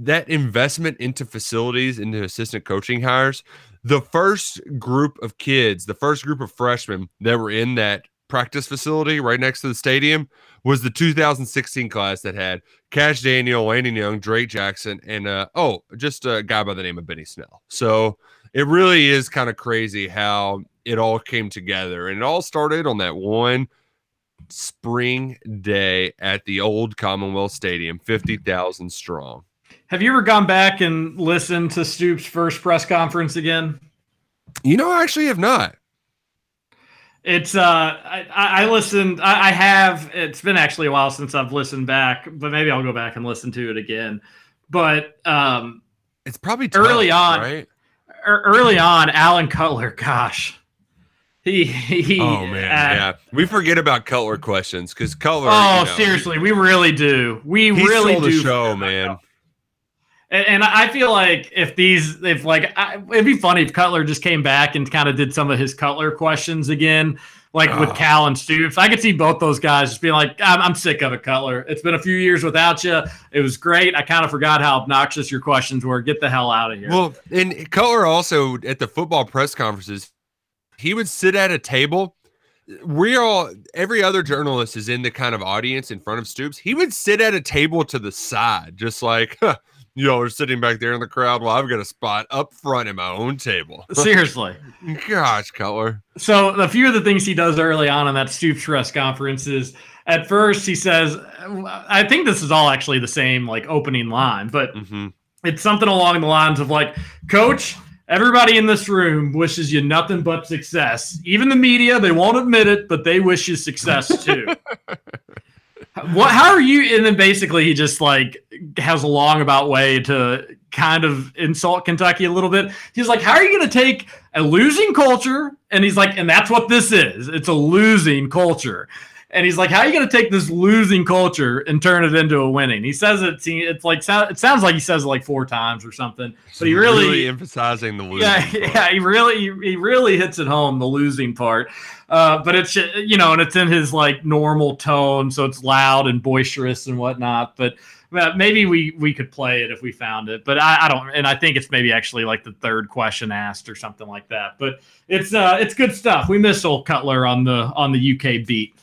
Speaker 2: that investment into facilities, into assistant coaching hires, the first group of kids, the first group of freshmen that were in that practice facility right next to the stadium was the 2016 class that had Cash Daniel, Landon Young, Drake Jackson, and uh, oh, just a guy by the name of Benny Snell. So it really is kind of crazy how it all came together, and it all started on that one spring day at the old Commonwealth Stadium, 50,000 strong.
Speaker 1: Have you ever gone back and listened to Stoops' first press conference again?
Speaker 2: You know, I actually have not.
Speaker 1: It's uh, I, I listened. I, I, have. It's been actually a while since I've listened back, but maybe I'll go back and listen to it again. But um,
Speaker 2: it's probably
Speaker 1: tough, early on,
Speaker 2: right?
Speaker 1: Early on, Alan Cutler. Gosh, he, he
Speaker 2: oh man, uh, yeah. We forget about Cutler questions because Cutler.
Speaker 1: Oh, you know, seriously, we really do. We really do.
Speaker 2: The show, man.
Speaker 1: And, and, I feel like if these, if like, I, it'd be funny if Cutler just came back and kind of did some of his Cutler questions again, like oh. with Cal and Stoops. I could see both those guys just being like, I'm, I'm, sick of it, Cutler. It's been a few years without you. It was great. I kind of forgot how obnoxious your questions were. Get the hell out of here.
Speaker 2: Well, and Cutler also at the football press conferences, he would sit at a table we all every other journalist is in the kind of audience in front of Stoops. He would sit at a table to the side, just like, huh, y'all are sitting back there in the crowd. Well, I've got a spot up front in my own table.
Speaker 1: Seriously.
Speaker 2: Gosh, Cutler.
Speaker 1: So a few of the things he does early on in that Stoops press conference is at first he says, I think this is all actually the same like opening line, but mm-hmm. it's something along the lines of like, Coach, everybody in this room wishes you nothing but success. Even the media, they won't admit it, but they wish you success too. what how are you and then basically he just like has a long about way to kind of insult kentucky a little bit. He's like how are you going to take a losing culture and he's like and that's what this is. It's a losing culture and he's like, "How are you going to take this losing culture and turn it into a winning?" He says it. It's like it sounds like he says it like four times or something, but he really,
Speaker 2: emphasizing the losing.
Speaker 1: yeah,
Speaker 2: part.
Speaker 1: yeah, he really, he really hits it home the losing part. Uh, but it's you know, and it's in his like normal tone, so it's loud and boisterous and whatnot. But maybe we we could play it if we found it. But I, I don't, and I think it's maybe actually like the third question asked or something like that. But it's uh, it's good stuff. We miss old Cutler on the on the UK beat.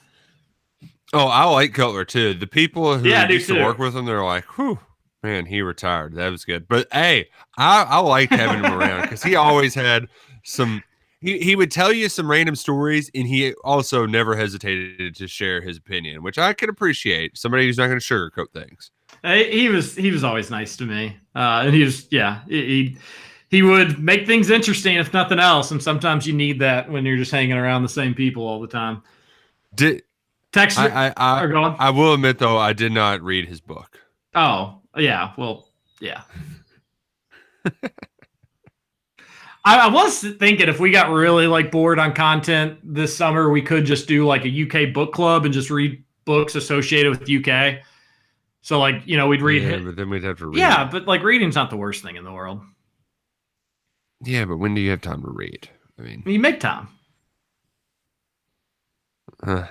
Speaker 2: Oh, I like Cutler too. The people who
Speaker 1: Yeah,
Speaker 2: used to work with him, they're like, "Whew, man, he retired. That was good." But hey, I I liked having him around because he always had some. He, he would tell you some random stories, and he also never hesitated to share his opinion, which I can appreciate. Somebody who's not going to sugarcoat things.
Speaker 1: He was he was always nice to me, uh, and he was yeah he he- he would make things interesting if nothing else. And sometimes you need that when you're just hanging around the same people all the time.
Speaker 2: Did
Speaker 1: Text
Speaker 2: I I I,
Speaker 1: go on.
Speaker 2: I will admit though, I did not read his book.
Speaker 1: Oh, yeah. Well, yeah. I, I was thinking if we got really like bored on content this summer, we could just do like a UK book club and just read books associated with UK. So like, you know, we'd read
Speaker 2: yeah,
Speaker 1: yeah,
Speaker 2: but then we'd have to read.
Speaker 1: yeah but like reading's not the worst thing in the world.
Speaker 2: yeah, but when do you have time to read? I mean,
Speaker 1: You make time.
Speaker 2: uh,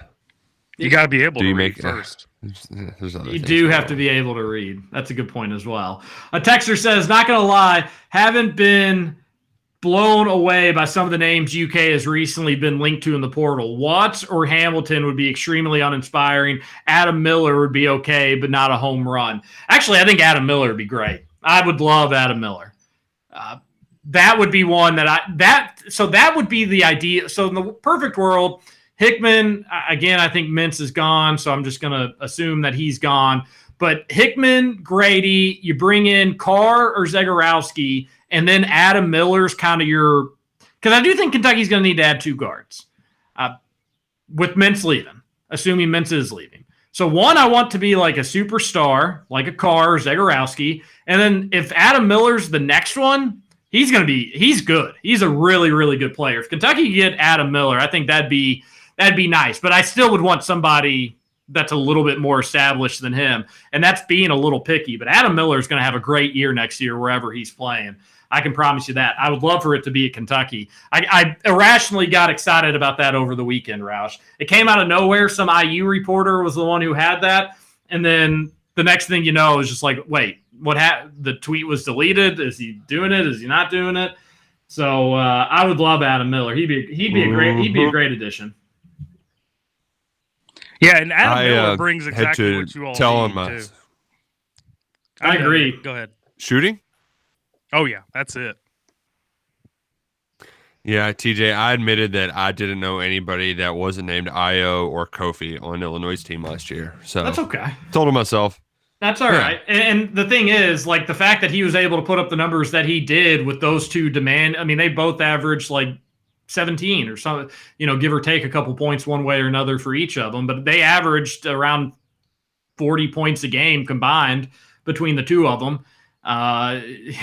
Speaker 3: You got to be able
Speaker 2: Do
Speaker 3: to
Speaker 2: you
Speaker 3: read
Speaker 2: make- uh,
Speaker 3: first.
Speaker 2: there's, there's
Speaker 1: You do
Speaker 2: going
Speaker 1: have to be able to read. That's a good point as well. A texter says, not going to lie, haven't been blown away by some of the names UK has recently been linked to in the portal. Watts or Hamilton would be extremely uninspiring. Adam Miller would be okay, but not a home run. Actually, I think Adam Miller would be great. I would love Adam Miller. Uh, that would be one that I that so that would be the idea. So in the perfect world, Hickman again, I think Mintz is gone, so I'm just gonna assume that he's gone. But Hickman, Grady, you bring in Carr or Zegarowski, and then Adam Miller's kind of your because I do think Kentucky's going to need to add two guards uh, with Mintz leaving, assuming Mintz is leaving. So one, I want to be like a superstar, like a Carr, or Zegarowski, and then if Adam Miller's the next one, he's going to be he's good. He's a really really good player. If Kentucky get Adam Miller, I think that'd be that'd be nice. But I still would want somebody that's a little bit more established than him, and that's being a little picky. But Adam Miller is going to have a great year next year wherever he's playing. I can promise you that. I would love for it to be at Kentucky. I, I irrationally got excited about that over the weekend, Roush. It came out of nowhere. Some IU reporter was the one who had that, and then the next thing you know is just like, wait, what? Ha- the tweet was deleted. Is he doing it? Is he not doing it? So uh, I would love Adam Miller. He'd be he'd be a great he'd be a great addition.
Speaker 3: Yeah, and Adam
Speaker 2: I,
Speaker 3: Miller
Speaker 2: uh,
Speaker 3: brings exactly
Speaker 2: to
Speaker 3: what you all
Speaker 2: tell
Speaker 3: need
Speaker 2: him my
Speaker 3: too.
Speaker 1: I agree.
Speaker 3: Go ahead.
Speaker 2: shooting.
Speaker 3: Oh yeah, that's it.
Speaker 2: Yeah, TJ, I admitted that I didn't know anybody that wasn't named Ayo or Kofi on Illinois' team last year. So
Speaker 1: That's okay.
Speaker 2: told him myself.
Speaker 1: That's all
Speaker 2: Yeah.
Speaker 1: right. And, and the thing is, like the fact that he was able to put up the numbers that he did with those two demand, I mean, they both averaged like 17 or something, you know, give or take a couple points one way or another for each of them, but they averaged around 40 points a game combined between the two of them. Uh,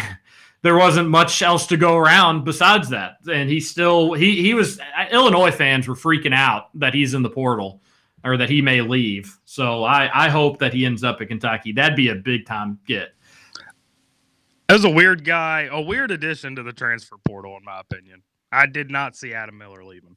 Speaker 1: there wasn't much else to go around besides that. And he still, he, he was, Illinois fans were freaking out that he's in the portal or that he may leave. So I, I hope that he ends up at Kentucky. That'd be a big time get.
Speaker 3: That was a weird guy, a weird addition to the transfer portal, in my opinion. I did not see Adam Miller leaving.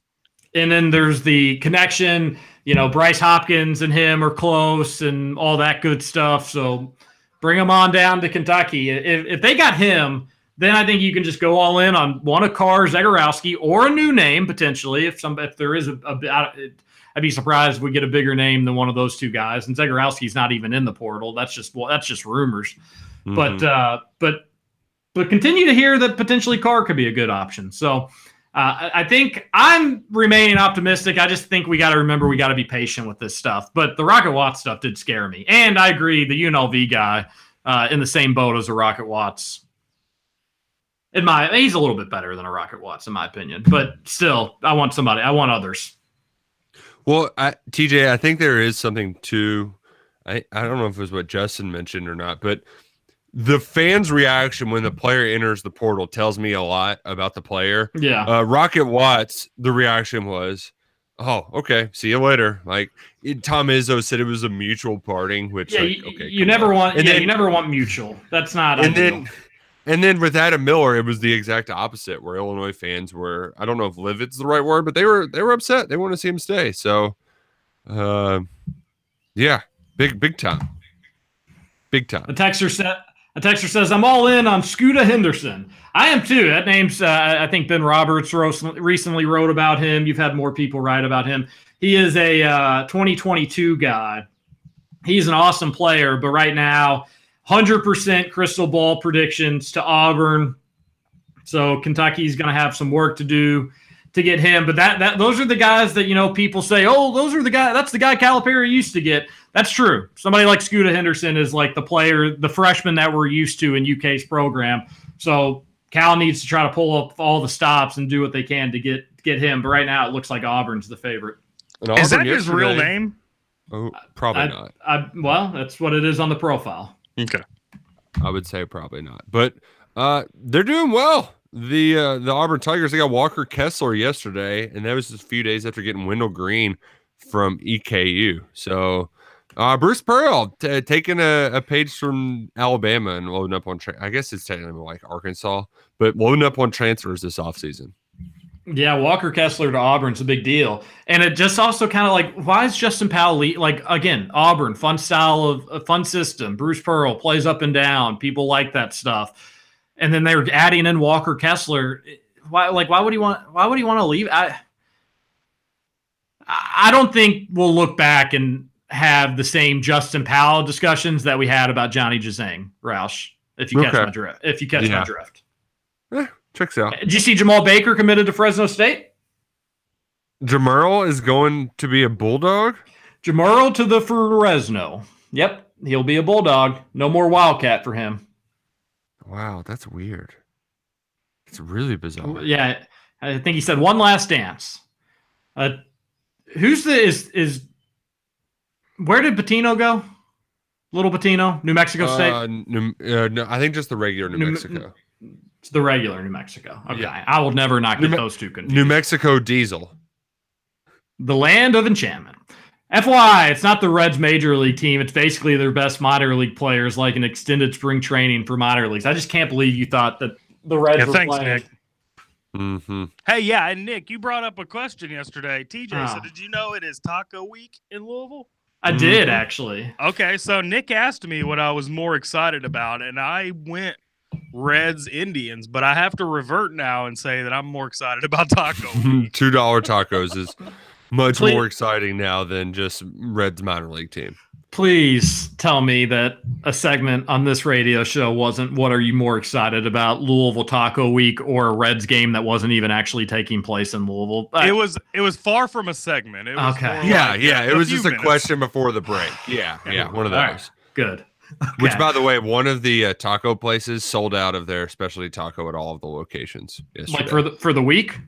Speaker 1: And then there's the connection, you know, Bryce Hopkins and him are close and all that good stuff. So bring him on down to Kentucky. If, if they got him, then I think you can just go all in on one of Carr, Zegarowski, or a new name potentially. If some, if there is a, a I- I'd be surprised if we get a bigger name than one of those two guys. And Zegarowski's not even in the portal. That's just well, that's just rumors. But
Speaker 2: Mhm.
Speaker 1: uh, but but continue to hear that potentially Carr could be a good option. So uh, I think I'm remaining optimistic. I just think we got to remember we got to be patient with this stuff. But the Rocket Watts stuff did scare me, and I agree. The UNLV guy uh, in the same boat as a Rocket Watts. In my, he's a little bit better than a Rocket Watts in my opinion, but still, I want somebody. I want others.
Speaker 2: Well, I, TJ, I think there is something to. I, I don't know if it was what Justin mentioned or not, but the fans' reaction when the player enters the portal tells me a lot about the player.
Speaker 1: Yeah,
Speaker 2: Uh, Rocket Watts, the reaction was, Oh, okay. See you later. Like it, Tom Izzo said, it was a mutual parting, which
Speaker 1: Yeah,
Speaker 2: like,
Speaker 1: you,
Speaker 2: okay,
Speaker 1: you never
Speaker 2: on.
Speaker 1: want.
Speaker 2: And
Speaker 1: yeah,
Speaker 2: then-
Speaker 1: you never want mutual. That's not.
Speaker 2: and
Speaker 1: ideal.
Speaker 2: then and then with Adam Miller, it was the exact opposite, where Illinois fans were I don't know if livid's the right word, but they were they were upset. They want to see him stay. So uh, yeah, big big time. Big time.
Speaker 1: texter said. A texter says, "I'm all in on Scooter Henderson. I am too. That name's. Uh, I think Ben Roberts recently wrote about him. You've had more people write about him. He is a uh, 2022 guy. He's an awesome player, but right now, 100% crystal ball predictions to Auburn. So Kentucky's going to have some work to do to get him. But that that those are the guys that you know people say, oh, those are the guy. That's the guy Calipari used to get. That's true. Somebody like Scooter Henderson is like the player, the freshman that we're used to in UK's program. So Cal needs to try to pull up all the stops and do what they can to get get him. But right now, it looks like Auburn's the favorite.
Speaker 2: And
Speaker 3: Is that
Speaker 2: Auburn
Speaker 3: his real name?
Speaker 2: Oh, probably
Speaker 1: I,
Speaker 2: not.
Speaker 1: I, well, that's what it is on the profile.
Speaker 3: Okay.
Speaker 2: I would say probably not. But uh, they're doing well. The uh, the Auburn Tigers they got Walker Kessler yesterday, and that was just a few days after getting Wendell Green from EKU. So uh, Bruce Pearl t- taking a, a page from Alabama and loading up on. Tra- I guess it's technically like Arkansas, but loading up on transfers this offseason.
Speaker 1: Yeah, Walker Kessler to Auburn's a big deal, and it just also kind of like why is Justin Powell like again Auburn fun style of a fun system. Bruce Pearl plays up and down. People like that stuff, and then they're adding in Walker Kessler. Why like why would he want why would he want to leave? I I don't think we'll look back and have the same Justin Powell discussions that we had about Johnny Juzang Roush. If you catch my drift, if you catch my drift.
Speaker 2: Eh, checks out.
Speaker 1: Did you see Jemarl Baker committed to Fresno State?
Speaker 2: Jemarl is going to be a bulldog.
Speaker 1: Jamaro to the Fresno. Yep, he'll be a bulldog. No more Wildcat for him.
Speaker 2: Wow, that's weird. It's really bizarre.
Speaker 1: Yeah, I think he said one last dance. Uh, who's the is is where did Pitino go? Little Pitino, New Mexico State.
Speaker 2: Uh, New, uh, no, I think just the regular New
Speaker 1: New-
Speaker 2: Mexico.
Speaker 1: it's the regular New Mexico. Okay,
Speaker 2: Yeah.
Speaker 1: I will never not get those two confused.
Speaker 2: New Mexico Diesel.
Speaker 1: the land of enchantment. FYI, it's not the Reds major league team. It's basically their best minor league players, like an extended spring training for minor leagues. I just can't believe you thought that the Reds
Speaker 3: Yeah,
Speaker 1: were
Speaker 3: thanks,
Speaker 1: playing.
Speaker 3: Nick.
Speaker 2: Mm-hmm.
Speaker 3: Hey, yeah, and Nick, you brought up a question yesterday. TJ, so
Speaker 1: Oh.
Speaker 3: did you know it is Taco Week in Louisville?
Speaker 1: I did actually.
Speaker 3: Okay, so Nick asked me what I was more excited about, and I went Reds Indians, but I have to revert now and say that I'm more excited about Taco Week.
Speaker 2: Two dollar tacos is much
Speaker 1: Please-
Speaker 2: more exciting now than just Reds minor league team.
Speaker 1: Please tell me that a segment on this radio show wasn't what are you more excited about, Louisville Taco Week or a Reds game that wasn't even actually taking place in Louisville?
Speaker 3: It was it was far from a segment. It was
Speaker 1: Okay.
Speaker 2: Yeah,
Speaker 3: like
Speaker 2: yeah. It was
Speaker 3: few
Speaker 2: just a question before the break. Yeah, yeah. One of those.
Speaker 1: right. good.
Speaker 2: Which, by the way, one of the uh, taco places sold out of their specialty taco at all of the locations. Yesterday.
Speaker 1: like for the for the week.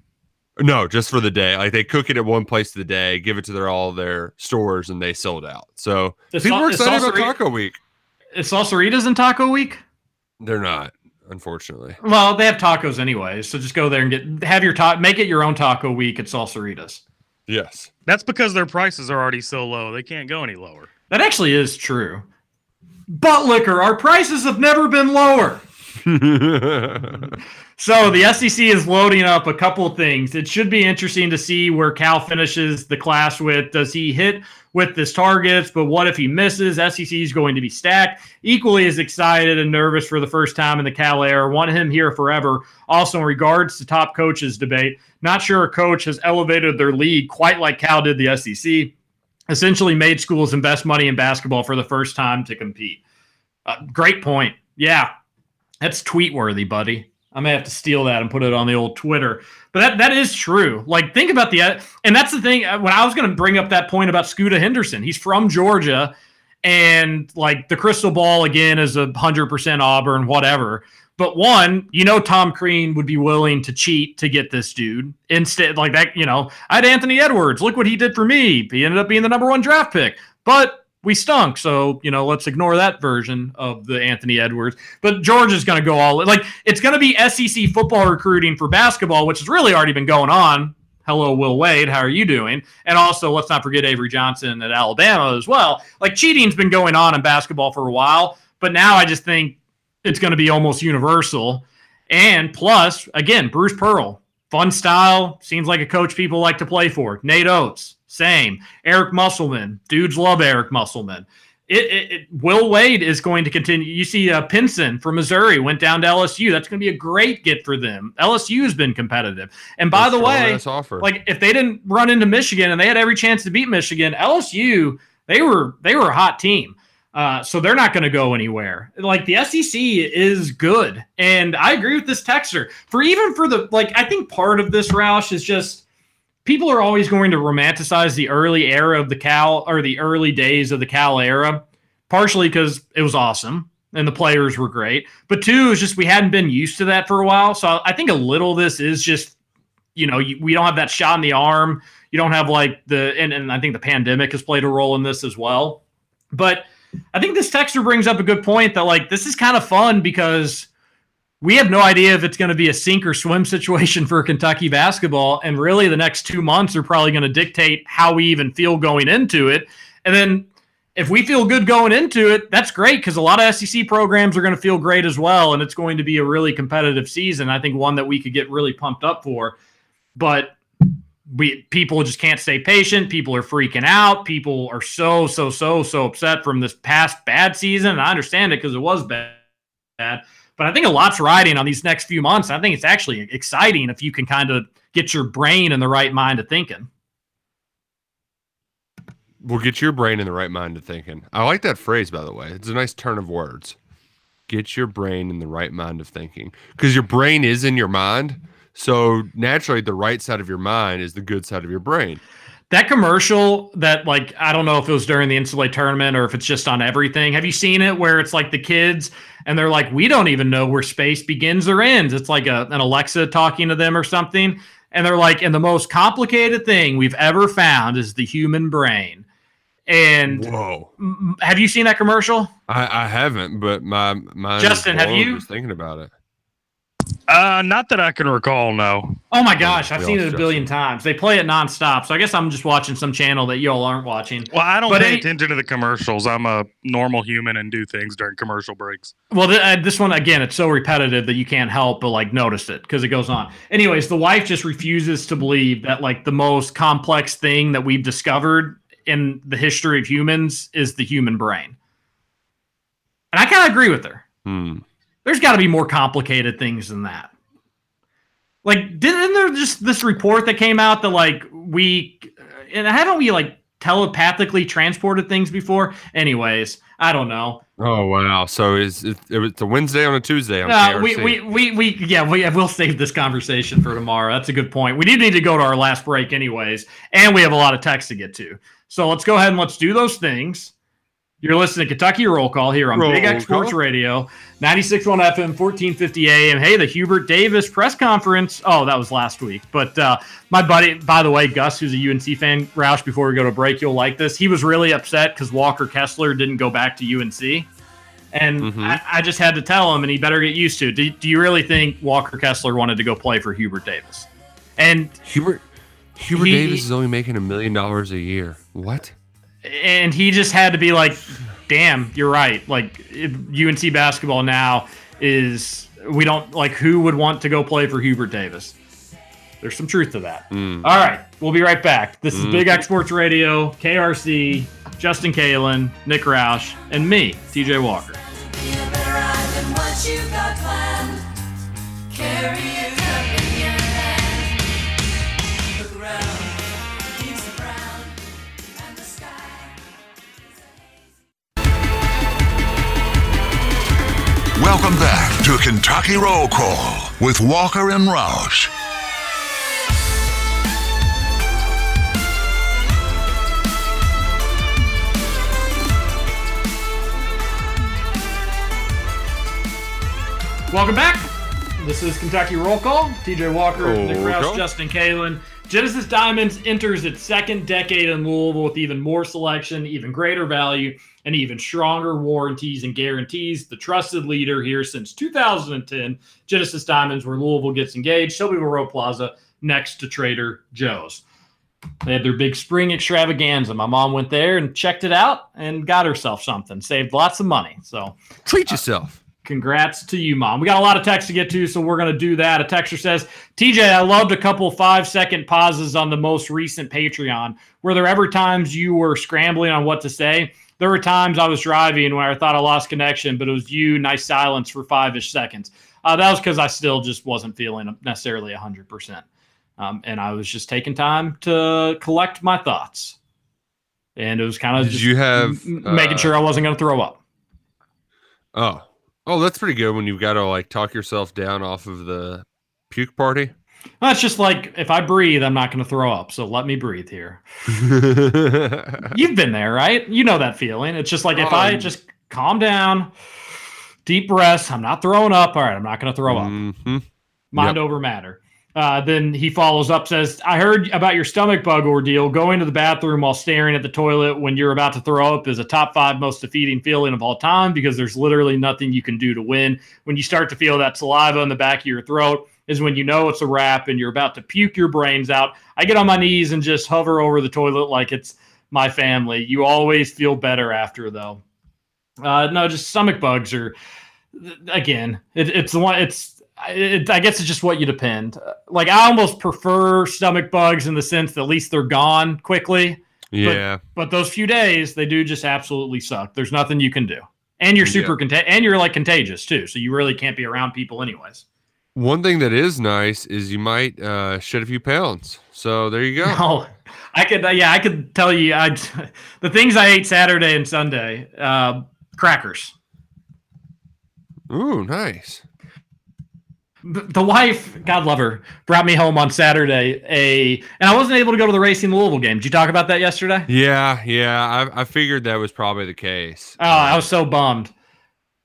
Speaker 2: No, just for the day. Like they cook it at one place of the day, give it to their all their stores, and they sold out. So
Speaker 1: Is
Speaker 2: people
Speaker 1: Sal-
Speaker 2: are
Speaker 1: is
Speaker 2: excited about Taco Week.
Speaker 1: Is Salsaritas in Taco Week?
Speaker 2: They're not, unfortunately.
Speaker 1: Well, they have tacos anyway, so just go there and get have your taco. Make it your own taco week at Salsaritas.
Speaker 2: Yes.
Speaker 3: That's because their prices are already so low; they can't go any lower.
Speaker 1: That actually is true. Butt liquor, our prices have never been lower. So the SEC is loading up a couple things. It should be interesting to see where Cal finishes the class with. Does he hit with his targets? But what if he misses? SEC is going to be stacked. Equally as excited and nervous for the first time in the Cal era. Want him here forever. Also, in regards to top coaches debate, not sure a coach has elevated their league quite like Cal did the SEC. Essentially, made schools invest money in basketball for the first time to compete. Uh, great point. Yeah, that's tweet worthy, buddy. I may have to steal that and put it on the old Twitter. But that that is true. Like think about the and that's the thing when I was going to bring up that point about Scooter Henderson. He's from Georgia and like the crystal ball again is a 100% Auburn whatever. But one, you know Tom Crean would be willing to cheat to get this dude. Instead like that, you know, I had Anthony Edwards. Look what he did for me. He ended up being the number 1 draft pick. But we stunk. So, you know, let's ignore that version of the Anthony Edwards. But Georgia's going to go all like it's going to be SEC football recruiting for basketball, which has really already been going on. hello, Will Wade, how are you doing? And also, let's not forget Avery Johnson at Alabama as well. Like cheating's been going on in basketball for a while, but now I just think it's going to be almost universal. And plus, again, Bruce Pearl, fun style, seems like a coach people like to play for. Nate Oats, same. Eric Musselman, dudes love Eric Musselman. It, it, it- Will Wade is going to continue. You see, uh, Pinson from Missouri went down to LSU. That's going to be a great get for them. LSU has been competitive. And by the way,
Speaker 2: offer.
Speaker 1: like if they didn't run into Michigan and they had every chance to beat Michigan, LSU they were they were a hot team. Uh, so they're not going to go anywhere. Like the SEC is good, and I agree with this texter. For even for the like, I think part of this Roush is just people are always going to romanticize the early era of the Cal or the early days of the Cal era, partially because it was awesome and the players were great, but two is just we hadn't been used to that for a while. So I think a little this is just you know we don't have that shot in the arm. You don't have like the and, and I think the pandemic has played a role in this as well. But I think this texture brings up a good point that like this is kind of fun because we have no idea if it's going to be a sink or swim situation for Kentucky basketball. And really, the next two months are probably going to dictate how we even feel going into it. And then if we feel good going into it, that's great because a lot of SEC programs are going to feel great as well. And it's going to be a really competitive season. I think one that we could get really pumped up for. But we people just can't stay patient. People are freaking out. People are so, so, so, so upset from this past bad season. And I understand it because it was bad. But I think a lot's riding on these next few months. I think it's actually exciting if you can kind of get your brain in the right mind of thinking.
Speaker 2: We'll get your brain in the right mind of thinking. I like that phrase, by the way. It's a nice turn of words. Get your brain in the right mind of thinking. Because your brain is in your mind. So naturally, the right side of your mind is the good side of your brain.
Speaker 1: That commercial that like I don't know if it was during the NCAA tournament or if it's just on everything. Have you seen it where it's like the kids and they're like, we don't even know where space begins or ends. It's like a, an Alexa talking to them or something. And they're like, and the most complicated thing we've ever found is the human brain. And
Speaker 2: Whoa.
Speaker 1: have you seen that commercial?
Speaker 2: I, I haven't, but my mind. is
Speaker 1: Justin, have you?
Speaker 2: Thinking about it.
Speaker 3: Uh, not that I can recall. No.
Speaker 1: Oh my gosh, I've seen it a billion times. They play it nonstop. So I guess I'm just watching some channel that y'all aren't watching.
Speaker 3: Well, I don't
Speaker 1: But
Speaker 3: pay
Speaker 1: any-
Speaker 3: attention to the commercials. I'm a normal human and do things during commercial breaks.
Speaker 1: Well, th- uh, this one again, it's so repetitive that you can't help but like notice it because it goes on. Anyways, the wife just refuses to believe that like the most complex thing that we've discovered in the history of humans is the human brain. And I kind of agree with her.
Speaker 2: Hmm.
Speaker 1: There's got to be more complicated things than that. Like, didn't there just this report that came out that like we and haven't we like telepathically transported things before? Anyways, I don't know.
Speaker 2: Oh wow! So is it, it was a Wednesday on a Tuesday on
Speaker 1: Uh, we, we, we, we, yeah, we, we'll save this conversation for tomorrow. That's a good point. We do need to go to our last break, anyways, and we have a lot of text to get to. So let's go ahead and let's do those things. You're listening to Kentucky Roll Call here on Big X Sports
Speaker 2: Call.
Speaker 1: Radio, 96.1 FM, 1450 AM. Hey, the Hubert Davis press conference. Oh, that was last week. But uh, my buddy, by the way, Gus, who's a UNC fan, Roush, before we go to break, you'll like this. He was really upset because Walker Kessler didn't go back to UNC. And
Speaker 2: Mhm.
Speaker 1: I, I just had to tell him, and he better get used to it. Do, do you really think Walker Kessler wanted to go play for Hubert Davis? And
Speaker 2: Hubert Hubert
Speaker 1: He-
Speaker 2: Davis is only making a million dollars a year. What?
Speaker 1: And he just had to be like, "Damn, you're right." Like UNC basketball now is we don't like who would want to go play for Hubert Davis. There's some truth to that.
Speaker 2: Mm.
Speaker 1: All right, we'll be right back. This is Big X Sports Radio, KRC, Justin Kalen, Nick Roush, and me, TJ Walker.
Speaker 4: Welcome back to Kentucky Roll Call with Walker and Roush.
Speaker 1: Welcome back. This is Kentucky Roll Call. TJ Walker, Nick
Speaker 2: Roll
Speaker 1: Roush,
Speaker 2: call.
Speaker 1: Justin Kalen. Genesis Diamonds enters its second decade in Louisville with even more selection, even greater value, and even stronger warranties and guarantees. The trusted leader here since 2010. Genesis Diamonds, where Louisville gets engaged. Shelbyville Road Plaza, next to Trader Joe's. They had their big spring extravaganza. My mom went there and checked it out and got herself something. Saved lots of money. So
Speaker 2: Treat uh, yourself.
Speaker 1: Congrats to you, mom. We got a lot of text to get to, so we're going to do that. A texter says, TJ, I loved a couple five second pauses on the most recent Patreon. Were there ever times you were scrambling on what to say? There were times I was driving where I thought I lost connection, but it was you, nice silence for five ish seconds. Uh, that was because I still just wasn't feeling necessarily 100%. Um, and I was just taking time to collect my thoughts. And it was kind of just
Speaker 2: you have,
Speaker 1: m- making
Speaker 2: uh,
Speaker 1: sure I wasn't going to throw up.
Speaker 2: Oh, oh, that's pretty good when you've got to like talk yourself down off of the puke party.
Speaker 1: That's just like if I breathe, I'm not going to throw up. So let me breathe here. You've been there, right? You know that feeling. It's just like if I
Speaker 2: Um,
Speaker 1: just calm down, deep breaths, I'm not throwing up. All right, I'm not going to throw up.
Speaker 2: Mhm.
Speaker 1: Mind over matter. Uh, then he follows up, says, I heard about your stomach bug ordeal. Going to the bathroom while staring at the toilet when you're about to throw up is a top five most defeating feeling of all time because there's literally nothing you can do to win. When you start to feel that saliva in the back of your throat, is when you know it's a wrap and you're about to puke your brains out. I get on my knees and just hover over the toilet like it's my family. You always feel better after, though. Uh, no, just stomach bugs are, again, it, it's the one, it's, it, I guess it's just what you depend. Like I almost prefer stomach bugs in the sense that at least they're gone quickly.
Speaker 2: Yeah.
Speaker 1: But those few days, they do just absolutely suck. There's nothing you can do, and you're super
Speaker 2: Yeah.
Speaker 1: and you're like contagious too. So you really can't be around people anyways.
Speaker 2: One thing that is nice is you might uh, shed a few pounds. So there you go.
Speaker 1: Oh, I could, uh, yeah, I could tell you. I the things I ate Saturday and Sunday, uh, crackers.
Speaker 2: Ooh, nice.
Speaker 1: The the wife, God love her, brought me home on Saturday. A and I wasn't able to go to the Racing Louisville game. Did you talk about that yesterday?
Speaker 2: Yeah, yeah. I, I figured that was probably the case.
Speaker 1: Oh, I was so bummed.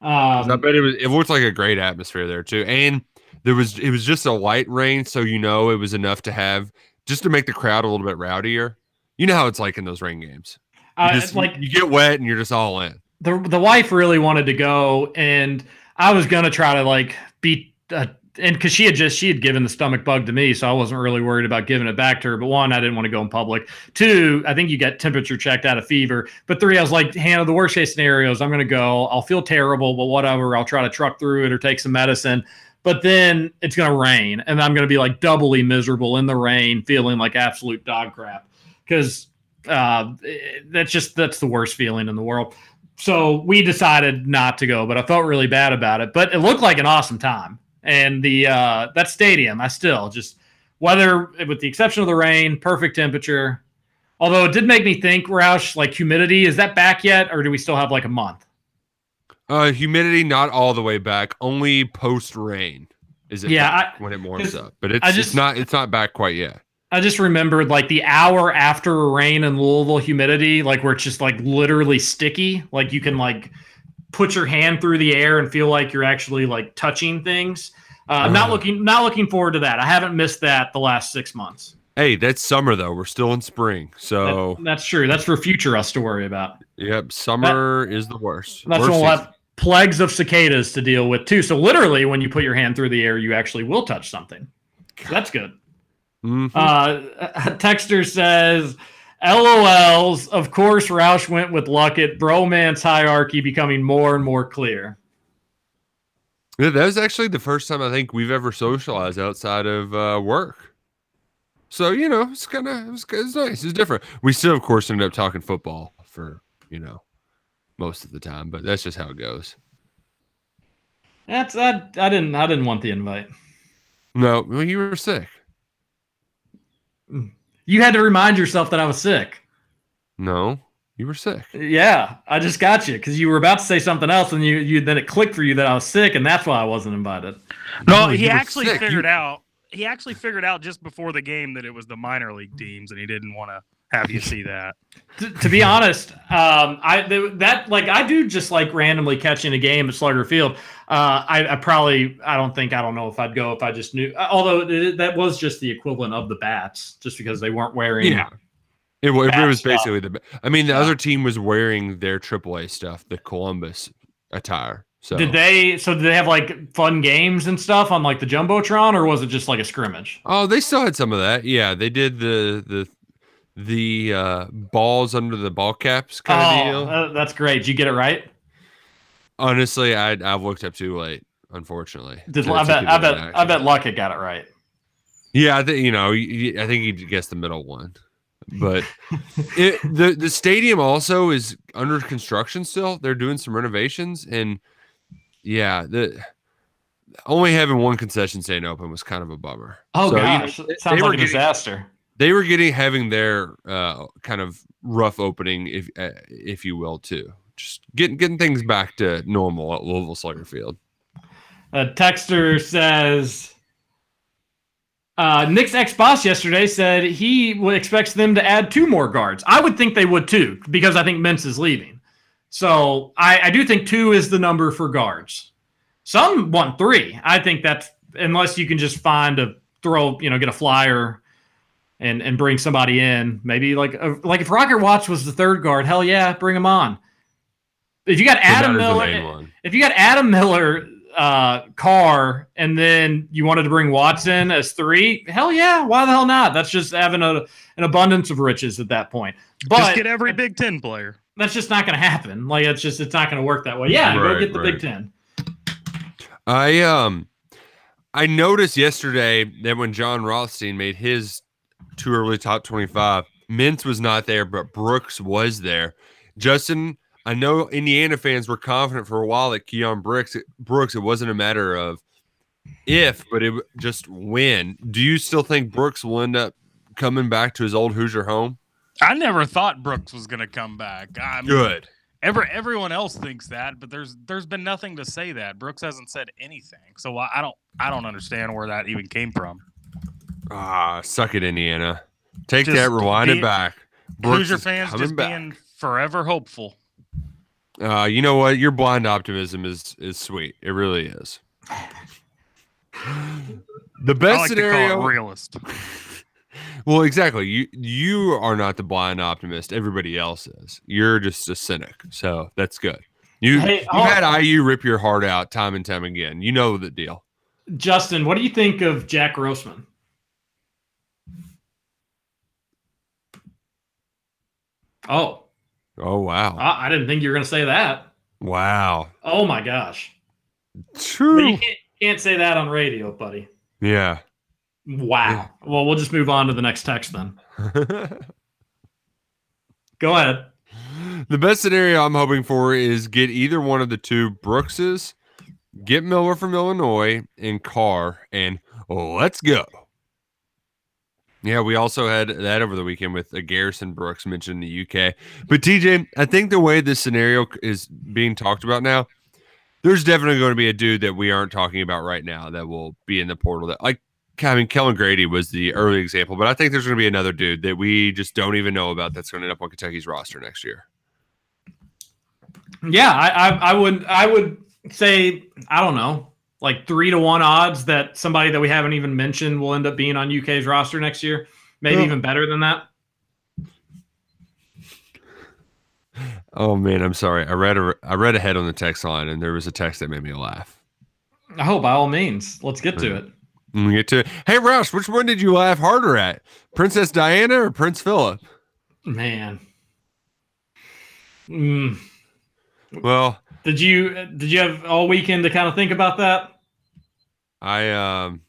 Speaker 1: Um,
Speaker 2: I bet it was. It looked like a great atmosphere there too, and there was. It was just a light rain, so you know it was enough to have just to make the crowd a little bit rowdier. You know how it's like in those rain games. You just-
Speaker 1: like
Speaker 2: you get wet and you're just all in.
Speaker 1: the the wife really wanted to go, and I was gonna try to like beat. Uh, and because she had just she had given the stomach bug to me, so I wasn't really worried about giving it back to her. But one, I didn't want to go in public. Two, I think you get temperature checked out of fever. But three, I was like, Hannah, the worst case scenarios, I'm gonna go. I'll feel terrible, but whatever. I'll try to truck through it or take some medicine. But then it's gonna rain, and I'm gonna be like doubly miserable in the rain, feeling like absolute dog crap. Because uh, that's just that's the worst feeling in the world so we decided not to go, but I felt really bad about it. But it looked like an awesome time. And the uh, that stadium, I still just weather, with the exception of the rain, perfect temperature. Although it did make me think, Roush, like humidity, is that back yet, or do we still have like a month?
Speaker 2: Uh, humidity not all the way back. Only post rain is it?
Speaker 1: Yeah, I-
Speaker 2: when it warms up, but it's
Speaker 1: I
Speaker 2: it's
Speaker 1: just-
Speaker 2: not it's not back quite yet.
Speaker 1: I just remembered like the hour after a rain in Louisville humidity, like where it's just like literally sticky. Like you can like put your hand through the air and feel like you're actually like touching things. Uh, I'm not
Speaker 2: Uh.
Speaker 1: looking not looking forward to that. I haven't missed that the last six months.
Speaker 2: Hey, that's summer though. We're still in spring, so
Speaker 1: That- that's true. That's for future us to worry about.
Speaker 2: yep, summer is the worst.
Speaker 1: That's
Speaker 2: Worst
Speaker 1: when we'll
Speaker 2: season.
Speaker 1: have plagues of cicadas to deal with too. So literally, when you put your hand through the air, you actually will touch something. So that's good.
Speaker 2: Mhm.
Speaker 1: Uh, texter says, "LOLs." Of course, Roush went with Luckett. Bromance hierarchy becoming more and more clear.
Speaker 2: Yeah, that was actually the first time I think we've ever socialized outside of uh, work. So you know, it's kind of it was, it nice. It's different. We still, of course, ended up talking football for you know most of the time, but that's just how it goes.
Speaker 1: That's I, I didn't I didn't want the invite.
Speaker 2: No, well, you were sick. Hmm.
Speaker 1: You had to remind yourself that I was sick.
Speaker 2: No, you were sick.
Speaker 1: Yeah, I just got you because you were about to say something else, and you you then it clicked for you that I was sick, and that's why I wasn't invited.
Speaker 3: No,
Speaker 2: No,
Speaker 3: he
Speaker 2: you
Speaker 3: actually
Speaker 2: sick. You-
Speaker 3: figured out. He actually figured out just before the game that it was the minor league teams, and he didn't want to have you see that.
Speaker 1: to, to be honest, um, I th- that like I do just like randomly catching a game at Slugger Field. Uh, I, I probably I don't think I don't know if I'd go if I just knew. uh, Although it, that was just the equivalent of the bats, just because they weren't wearing.
Speaker 2: Yeah. It, it
Speaker 1: Bad
Speaker 2: was
Speaker 1: stuff.
Speaker 2: basically the. I mean, the
Speaker 1: Yeah.
Speaker 2: other team was wearing their AAA stuff, the Columbus attire. So
Speaker 1: Did they? So did they have like fun games and stuff on like the jumbotron, or was it just like a scrimmage?
Speaker 2: Oh, they still had some of that. Yeah, they did the the the uh balls under the ball caps kind of
Speaker 1: oh,
Speaker 2: deal.
Speaker 1: uh, that's great. Did you get it right?
Speaker 2: Honestly, I I've looked up too late, unfortunately.
Speaker 1: Did, I bet. I bet. I bet. Luckett got it right.
Speaker 2: Yeah, I think you know. I think he guessed the middle one, but it, the the stadium also is under construction still. They're doing some renovations, and yeah, the only having one concession stand open was kind of a bummer.
Speaker 1: Oh
Speaker 2: So, you know,
Speaker 1: gosh,
Speaker 2: they-
Speaker 1: sounds like a
Speaker 2: getting-
Speaker 1: disaster.
Speaker 2: they were getting having their uh, kind of rough opening, if uh, if you will, too. Just getting getting things back to normal at Louisville Slugger Field.
Speaker 1: A texter says, uh, Nick's ex boss yesterday said he expects them to add two more guards. I would think they would too, because I think Mintz is leaving. So I, I do think two is the number for guards. Some want three. I think that's unless you can just find a throw, you know, get a flyer and and bring somebody in. Maybe like a, like if Rocket Watts was the third guard, hell yeah, bring him on. If you got Adam Miller, if you got Adam Miller, uh, Carr, and then you wanted to bring Watson as three, hell yeah, why the hell not? That's just having a, an abundance of riches at that point. But
Speaker 3: Just get every Big Ten player.
Speaker 1: That's just not going to happen. Like it's just it's not going to work that way. Yeah, go
Speaker 2: Right,
Speaker 1: get the
Speaker 2: right.
Speaker 1: Big Ten.
Speaker 2: I um I noticed yesterday that when Jon Rothstein made his too early top 25, Mintz was not there, but Brooks was there. Justin, I know Indiana fans were confident for a while that Keion Brooks Brooks, it wasn't a matter of if, but it just when. Do you still think Brooks will end up coming back to his old Hoosier home?
Speaker 3: I never thought Brooks was going to come back. I mean,
Speaker 2: Good.
Speaker 3: Every, everyone else thinks that, but there's there's been nothing to say that. Brooks hasn't said anything, so I, I don't I don't understand where that even came from.
Speaker 2: Ah, suck it, Indiana. Take
Speaker 3: Just
Speaker 2: that, rewind it back. Brooks
Speaker 3: Hoosier fans just
Speaker 2: back.
Speaker 3: being forever hopeful.
Speaker 2: Uh, you know what? Your blind optimism is is sweet. It really is. The best
Speaker 3: like
Speaker 2: scenario.
Speaker 3: realist.
Speaker 2: Well, exactly. You you are not the blind optimist. Everybody else is. You're just a cynic. So that's good. You
Speaker 1: Hey,
Speaker 2: you've
Speaker 1: oh-
Speaker 2: had IU rip your heart out time and time again. You know the deal.
Speaker 1: Justin, what do you think of Jack Grossman? Oh,
Speaker 2: Oh wow,
Speaker 1: I, I didn't think you were going to say that.
Speaker 2: wow.
Speaker 1: Oh my gosh. But you
Speaker 2: True.
Speaker 1: can't, can't say that on radio, buddy.
Speaker 2: Yeah.
Speaker 1: Wow. Well, we'll just move on to the next text then. Go ahead.
Speaker 2: The best scenario I'm hoping for is get either one of the two Brookses, get Miller from Illinois and Carr, and let's go. Yeah, we also had that over the weekend with a Garrison Brooks mentioned in the UK. But TJ, I think the way this scenario is being talked about now, there's definitely going to be a dude that we aren't talking about right now that will be in the portal. That like, I mean, Kellan Grady was the early example, but I think there's going to be another dude that we just don't even know about that's going to end up on Kentucky's roster next year.
Speaker 1: Yeah, I, I, I would, I would say, I don't know, like three to one odds that somebody that we haven't even mentioned will end up being on UK's roster next year. Maybe
Speaker 2: Well-
Speaker 1: even better than that.
Speaker 2: Oh man, I'm sorry. I read a I read ahead on the text line, and there was a text that made me laugh.
Speaker 1: Oh, by all means, let's get to it.
Speaker 2: We get to hey Roush, which one did you laugh harder at, Princess Diana or Prince Philip?
Speaker 1: Man. Mm.
Speaker 2: Well,
Speaker 1: Did you did you have all weekend to kind of think about that?
Speaker 2: I um,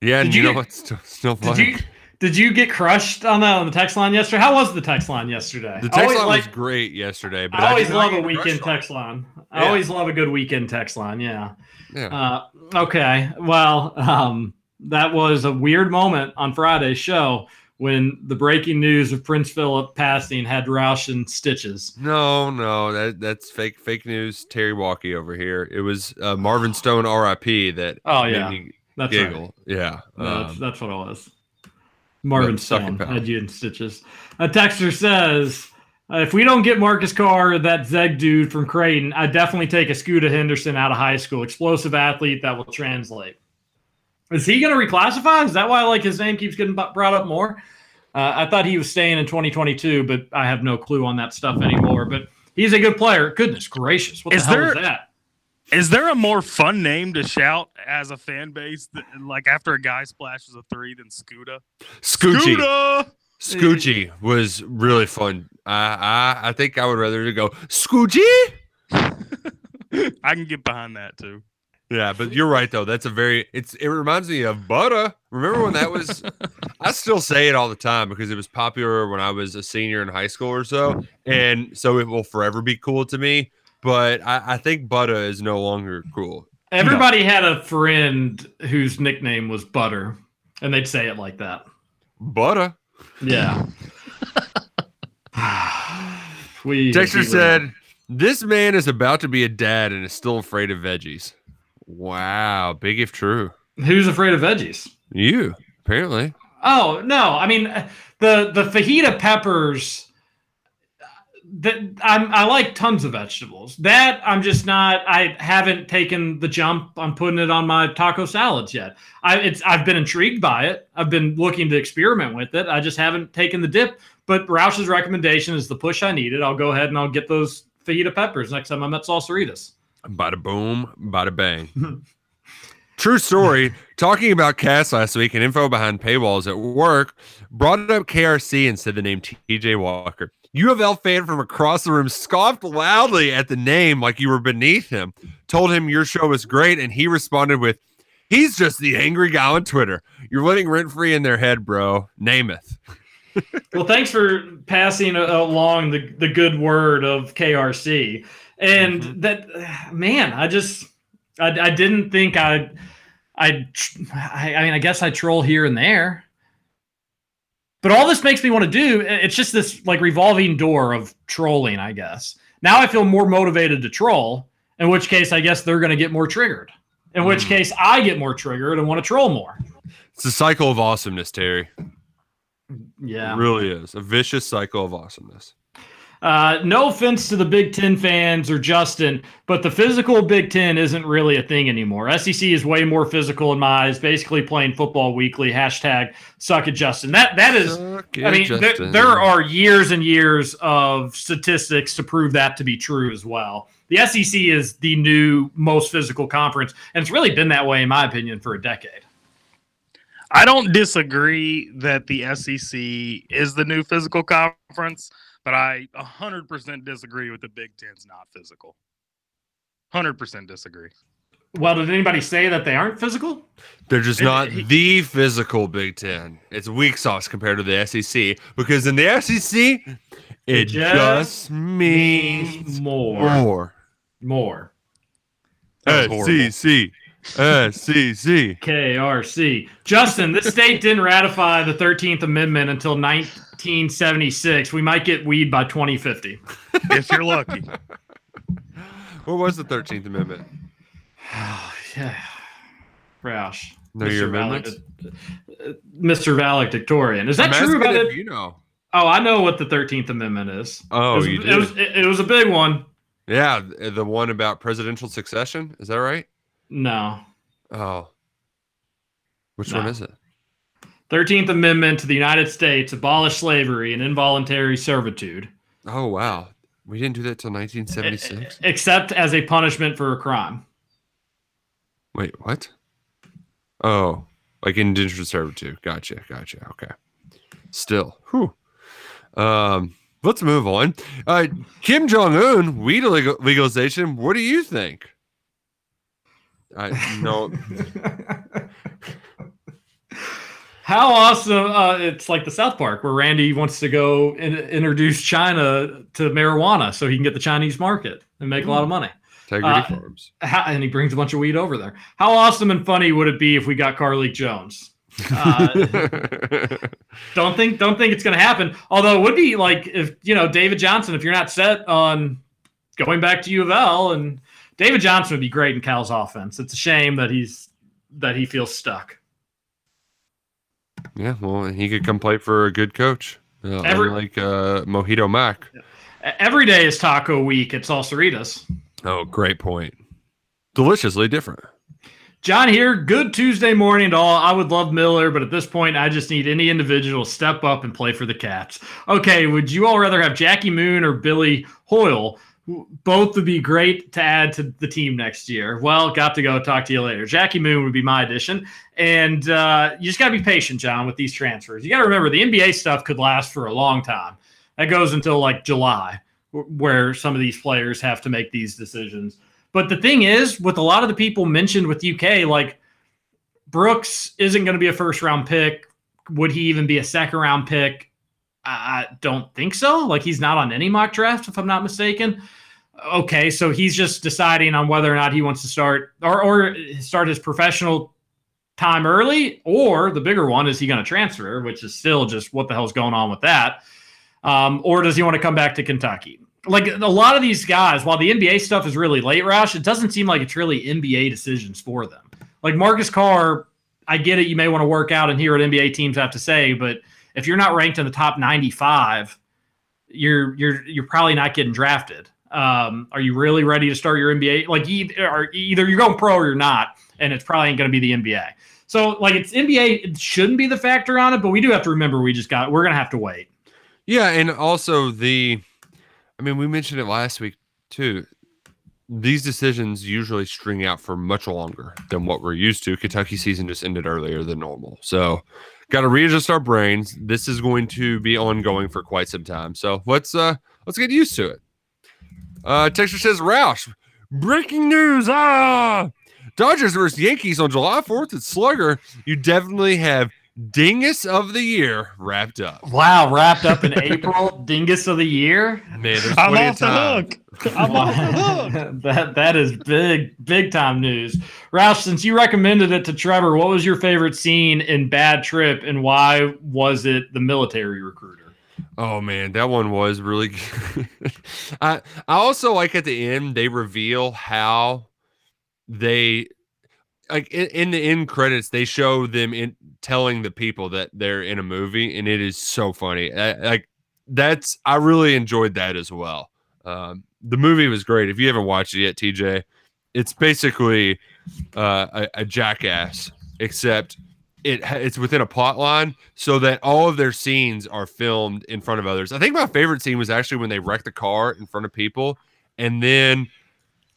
Speaker 2: yeah, and
Speaker 1: Did
Speaker 2: you,
Speaker 1: you
Speaker 2: know
Speaker 1: get-
Speaker 2: what's still, still
Speaker 1: Did you did you get crushed on that on the text line yesterday? How was the text line yesterday?
Speaker 2: the
Speaker 1: I
Speaker 2: text
Speaker 1: always
Speaker 2: line
Speaker 1: like-
Speaker 2: was great yesterday, but
Speaker 1: I always
Speaker 2: not
Speaker 1: love a weekend text line. I
Speaker 2: Yeah.
Speaker 1: always love a good weekend text line. Yeah.
Speaker 2: Yeah.
Speaker 1: Uh, okay. Well, um, that was a weird moment on Friday's show when the breaking news of Prince Philip passing had Roush in stitches.
Speaker 2: No, no, that that's fake fake news. Terry Walkie over here. It was uh, Marvin Stone, R.I.P. That
Speaker 1: Oh yeah, that's right.
Speaker 2: Yeah,
Speaker 1: No, that's,
Speaker 2: um,
Speaker 1: that's what it was. Marvin
Speaker 2: but suck it,
Speaker 1: Stone had you in stitches. A texter says, uh, if we don't get Marcus Carr, that Zeg dude from Creighton, I definitely take a Scooter Henderson out of high school. Explosive athlete that will translate. Is he going to reclassify? Is that why like his name keeps getting brought up more? Uh, I thought he was staying in 2022, but I have no clue on that stuff anymore. But he's a good player. Goodness gracious, what
Speaker 3: Is
Speaker 1: the hell
Speaker 3: there-
Speaker 1: is that?
Speaker 3: Is there a more fun name to shout as a fan base, that, like after a guy splashes a three than Scuda?
Speaker 2: Scoochie.
Speaker 3: Scuda!
Speaker 2: Scoochie was really fun. I, I I think I would rather go Scoochie.
Speaker 3: I can get behind that too.
Speaker 2: Yeah, but you're right though. That's a very it's it reminds me of butter. Remember when that was I still say it all the time because it was popular when I was a senior in high school or so. And so it will forever be cool to me. But I, I think butter is no longer cool.
Speaker 1: Everybody had a friend whose nickname was Butter, and they'd say it like that.
Speaker 2: Butter.
Speaker 1: Yeah. we
Speaker 2: Dexter
Speaker 1: we-
Speaker 2: said, This man is about to be a dad and is still afraid of veggies. Wow, big if true.
Speaker 1: "Who's afraid of veggies?"
Speaker 2: You, apparently.
Speaker 1: Oh no! I mean, the the fajita peppers. That I'm, I like tons of vegetables. That I'm just not. I haven't taken the jump on putting it on my taco salads yet. I it's I've been intrigued by it. I've been looking to experiment with it. I just haven't taken the dip. But Roush's recommendation is the push I needed. I'll go ahead and I'll get those fajita peppers next time I'm at Salsaritas.
Speaker 2: Bada boom, bada bang. True story. Talking about Cass last week and info behind paywalls at work, brought up KRC and said the name TJ Walker. U of L fan from across the room scoffed loudly at the name like you were beneath him. Told him your show was great, and he responded with, "He's just the angry guy on Twitter. You're living rent free in their head, bro. Namath."
Speaker 1: Well, thanks for passing along the, the good word of KRC. And
Speaker 2: Mm-hmm.
Speaker 1: that, man, I just, I, I didn't think I, I, I, I mean, I guess I troll here and there. But all this makes me want to do, it's just this like revolving door of trolling, I guess. Now I feel more motivated to troll, in which case I guess they're going to get more triggered. In which
Speaker 2: Mm.
Speaker 1: case I get more triggered and want to troll more.
Speaker 2: It's a cycle of awesomeness, Terry.
Speaker 1: Yeah.
Speaker 2: It really is a vicious cycle of awesomeness.
Speaker 1: Uh, no offense to the Big Ten fans or Justin, but the physical Big Ten isn't really a thing anymore. SEC is way more physical in my eyes. Basically, playing football weekly. Hashtag suck it, Justin. That that is.
Speaker 2: Suck
Speaker 1: I mean, there,
Speaker 2: Justin.
Speaker 1: there are years and years of statistics to prove that to be true as well. The SEC is the new most physical conference, and it's really been that way, in my opinion, for a decade.
Speaker 3: I don't disagree that the SEC is the new physical conference, but I 100% disagree with the Big Ten's not physical. 100% disagree.
Speaker 1: Well, did anybody say that they aren't physical?
Speaker 2: They're just not the physical Big Ten. It's weak sauce compared to the SEC because in the SEC, it
Speaker 1: just
Speaker 2: just means
Speaker 1: more,
Speaker 2: more.
Speaker 1: more. That was horrible.
Speaker 2: SEC, SEC.
Speaker 1: KRC. Justin, this state didn't ratify the 13th Amendment until 1976. We might get weed by 2050.
Speaker 3: If you're lucky.
Speaker 2: What was the Thirteenth Amendment?
Speaker 1: yeah. Roush.
Speaker 2: Know your
Speaker 1: Mr.
Speaker 2: amendments?
Speaker 1: Valedic- uh, Mr. valedictorian. Is that
Speaker 2: I'm
Speaker 1: true about it?
Speaker 2: You know.
Speaker 1: Oh, I know what the 13th Amendment is.
Speaker 2: Oh,
Speaker 1: it was,
Speaker 2: you
Speaker 1: it was, it, it was a big one.
Speaker 2: Yeah, the one about presidential succession. Is that right?
Speaker 1: No.
Speaker 2: Oh, which
Speaker 1: No.
Speaker 2: one is it?
Speaker 1: 13th Amendment to the United States abolished slavery and involuntary servitude,
Speaker 2: Oh wow, we didn't do that till 1976.
Speaker 1: except as a punishment for a crime.
Speaker 2: Wait, what? Oh, like indentured servitude. Gotcha, gotcha. Okay. Still, whew. Um, let's move on. Uh, Kim Jong Un weed legal- legalization. What do you think? I no.
Speaker 1: How awesome! Uh, it's like the South Park where Randy wants to go and introduce China to marijuana so he can get the Chinese market and make a lot of money.
Speaker 2: Integrity
Speaker 1: Uh,
Speaker 2: Farms.
Speaker 1: How, and he brings a bunch of weed over there. How awesome and funny would it be if we got Carlik Jones? Uh, don't think don't think it's going to happen. Although it would be like if you know David Johnson, if you're not set on going back to U of L, and David Johnson would be great in Cal's offense. It's a shame that he's that he feels stuck.
Speaker 2: Yeah, well, he could come play for a good coach, uh,
Speaker 1: Every-
Speaker 2: unlike uh, Mojito Mac.
Speaker 1: Every day is Taco Week at Salsaritas.
Speaker 2: Oh, great point. Deliciously different.
Speaker 1: John here. Good Tuesday morning to all. I would love Miller, but at this point, I just need any individual to step up and play for the Cats. Okay, would you all rather have Jackie Moon or Billy Hoyle? Both would be great to add to the team next year. Well, got to go. Talk to you later. Jackie Moon would be my addition. And uh, you just got to be patient, John, with these transfers. You got to remember the NBA stuff could last for a long time. That goes until like July, where some of these players have to make these decisions. But the thing is, with a lot of the people mentioned with UK, like Brooks isn't going to be a first round pick. Would he even be a second round pick? I don't think so. Like he's not on any mock draft, if I'm not mistaken. Okay, so he's just deciding on whether or not he wants to start or or start his professional time early, or the bigger one is he going to transfer, which is still just what the hell's going on with that. Um, or does he want to come back to Kentucky? Like a lot of these guys, while the NBA stuff is really late, Roush, it doesn't seem like it's really NBA decisions for them. Like Marcus Carr, I get it. You may want to work out and hear what NBA teams have to say, but if you're not ranked in the top 95, you're you're you're probably not getting drafted. Um, are you really ready to start your NBA? Like either, either you're going pro or you're not, and it's probably ain't going to be the NBA. So like it's NBA, it shouldn't be the factor on it, but we do have to remember we just got we're gonna have to wait.
Speaker 2: Yeah, and also the I mean, we mentioned it last week too. These decisions usually string out for much longer than what we're used to. Kentucky season just ended earlier than normal. So got to readjust our brains. This is going to be ongoing for quite some time. So let's uh let's get used to it. Uh Texture says Roush. Breaking news. Ah Dodgers versus Yankees on July 4th at Slugger. You definitely have dingus of the year wrapped up.
Speaker 1: Wow, wrapped up in April, dingus of the year.
Speaker 2: Man, there's
Speaker 3: I'm
Speaker 2: plenty
Speaker 3: off
Speaker 2: of
Speaker 3: the hook. I'm off the hook.
Speaker 1: that that is big big time news. Roush, since you recommended it to Trevor, what was your favorite scene in Bad Trip, and why was it the military recruiter?
Speaker 2: Oh man, that one was really good. I I also like at the end they reveal how they like in, in the end credits they show them in telling the people that they're in a movie and it is so funny. I, like that's I really enjoyed that as well. Um, the movie was great. If you haven't watched it yet, TJ, it's basically uh, a, a jackass except it it's within a plot line so that all of their scenes are filmed in front of others. I think my favorite scene was actually when they wrecked the car in front of people and then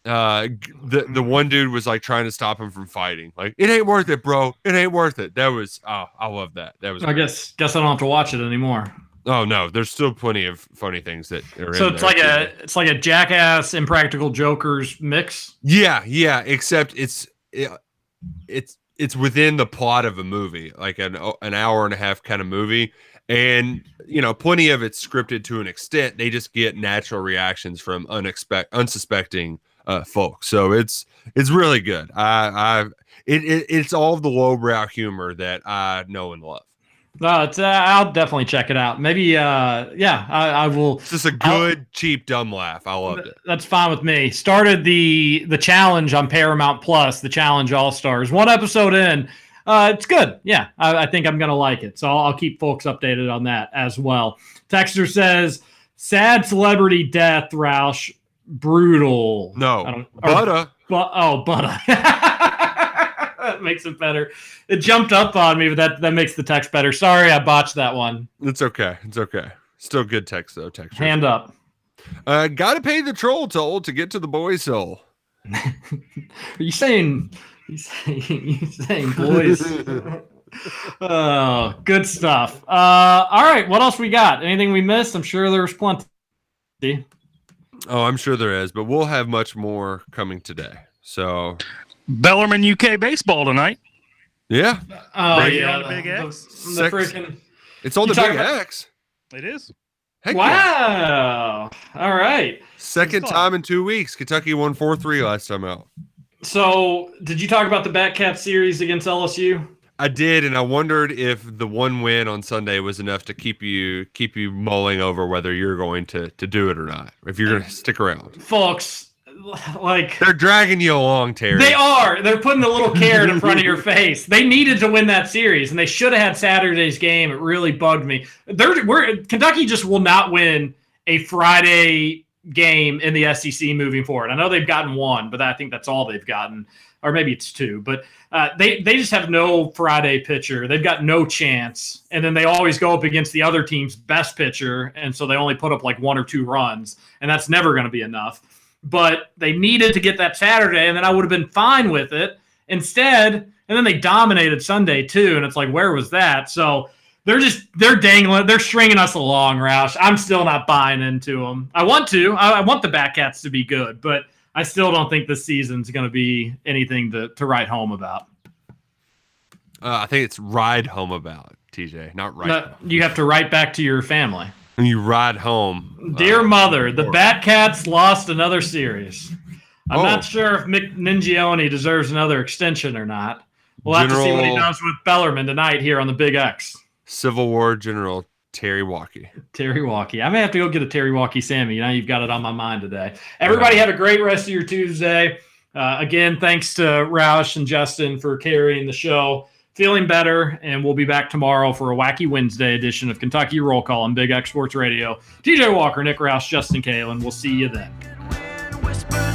Speaker 2: uh the the one dude was like trying to stop him from fighting. Like it ain't worth it, bro. It ain't worth it. That was oh, I love that. That was
Speaker 1: I
Speaker 2: great.
Speaker 1: guess guess I don't have to watch it anymore.
Speaker 2: Oh no, there's still plenty of funny things that are
Speaker 1: So
Speaker 2: in
Speaker 1: it's
Speaker 2: there,
Speaker 1: like a it's like a jackass impractical jokers mix.
Speaker 2: Yeah, yeah, except it's it, it's it's within the plot of a movie, like an an hour and a half kind of movie, and you know, plenty of it's scripted to an extent. They just get natural reactions from unexpect unsuspecting uh, folks, so it's it's really good. I I it, it it's all the lowbrow humor that I know and love.
Speaker 1: No, it's uh, I'll definitely check it out. Maybe uh yeah, I, I will
Speaker 2: It's just a
Speaker 1: I'll-
Speaker 2: good, cheap, dumb laugh. I loved it.
Speaker 1: That's fine with me. Started the the challenge on Paramount Plus, the challenge All Stars. One episode in, uh, it's good. Yeah, I, I think I'm gonna like it. So I'll, I'll keep folks updated on that as well. Texter says, "Sad celebrity death, Roush, brutal."
Speaker 2: No,
Speaker 1: don't-
Speaker 2: but uh,
Speaker 1: oh, but that makes it better. It jumped up on me, but that that makes the text better. Sorry, I botched that one.
Speaker 2: it's okay. It's okay. Still good text though. Text.
Speaker 1: Hand up.
Speaker 2: Uh, gotta pay the troll toll to get to the boy soul.
Speaker 1: Are you saying you saying, you saying boys? oh, good stuff. Uh, all right, what else we got? Anything we missed? I'm sure there was plenty.
Speaker 2: Oh, I'm sure there is, but we'll have much more coming today. So
Speaker 3: Bellarmine UK baseball tonight.
Speaker 2: yeah,
Speaker 1: Oh
Speaker 3: Bring
Speaker 1: yeah,
Speaker 3: on the Big
Speaker 1: the,
Speaker 3: X.
Speaker 1: the
Speaker 2: Six.
Speaker 1: freaking
Speaker 2: it's on the big
Speaker 1: about-
Speaker 2: X.
Speaker 3: It is.
Speaker 2: Heck yeah.
Speaker 1: wow. All right.
Speaker 2: Second
Speaker 3: Fun.
Speaker 2: time in two weeks. Kentucky won four three last time out.
Speaker 1: So, did you talk about the Batcat series against LSU?
Speaker 2: I did, and I wondered if the one win on Sunday was enough to keep you keep you mulling over whether you're going to to do it or not. If you're going to stick around,
Speaker 1: Folks, like
Speaker 2: they're dragging you along, Terry.
Speaker 1: They are. They're putting a little carrot in front of your face. They needed to win that series, and they should have had Saturday's game. It really bugged me. They're, we're, Kentucky just will not win a Friday game in the SEC moving forward. I know they've gotten one, but I think that's all they've gotten, or maybe it's two. But uh, they they just have no Friday pitcher. They've got no chance, and then they always go up against the other team's best pitcher, and so they only put up like one or two runs, and that's never going to be enough. But they needed to get that Saturday, and then I would have been fine with it. Instead, and then they dominated Sunday too, and it's like, where was that? So they're just they're dangling, they're stringing us along, Roush. I'm still not buying into them. I want to, I, I want the Batcats to be good, but I still don't think this season's going to be anything to to write home about.
Speaker 2: Uh, I think it's ride home about TJ, not right.
Speaker 1: No, you have to write back to your family.
Speaker 2: When you ride home,
Speaker 1: Dear
Speaker 2: uh,
Speaker 1: mother, the Batcats lost another series. I'm
Speaker 2: Oh.
Speaker 1: not sure if Nick Mingione deserves another extension or not. We'll have to see what he does with Bellarmine tonight here on the Big X.
Speaker 2: Civil War General Terry Walkie.
Speaker 1: Terry Walkie. I may have to go get a Terry Walkie Sammy. Now you've got it on my mind today. Everybody have a great rest of your Tuesday. Uh, again, thanks to Roush and Justin for carrying the show. Feeling better, and we'll be back tomorrow for a wacky Wednesday edition of Kentucky Roll Call on Big X Sports Radio. TJ Walker, Nick Roush, Justin Kalen. We'll see you then.
Speaker 6: Whisper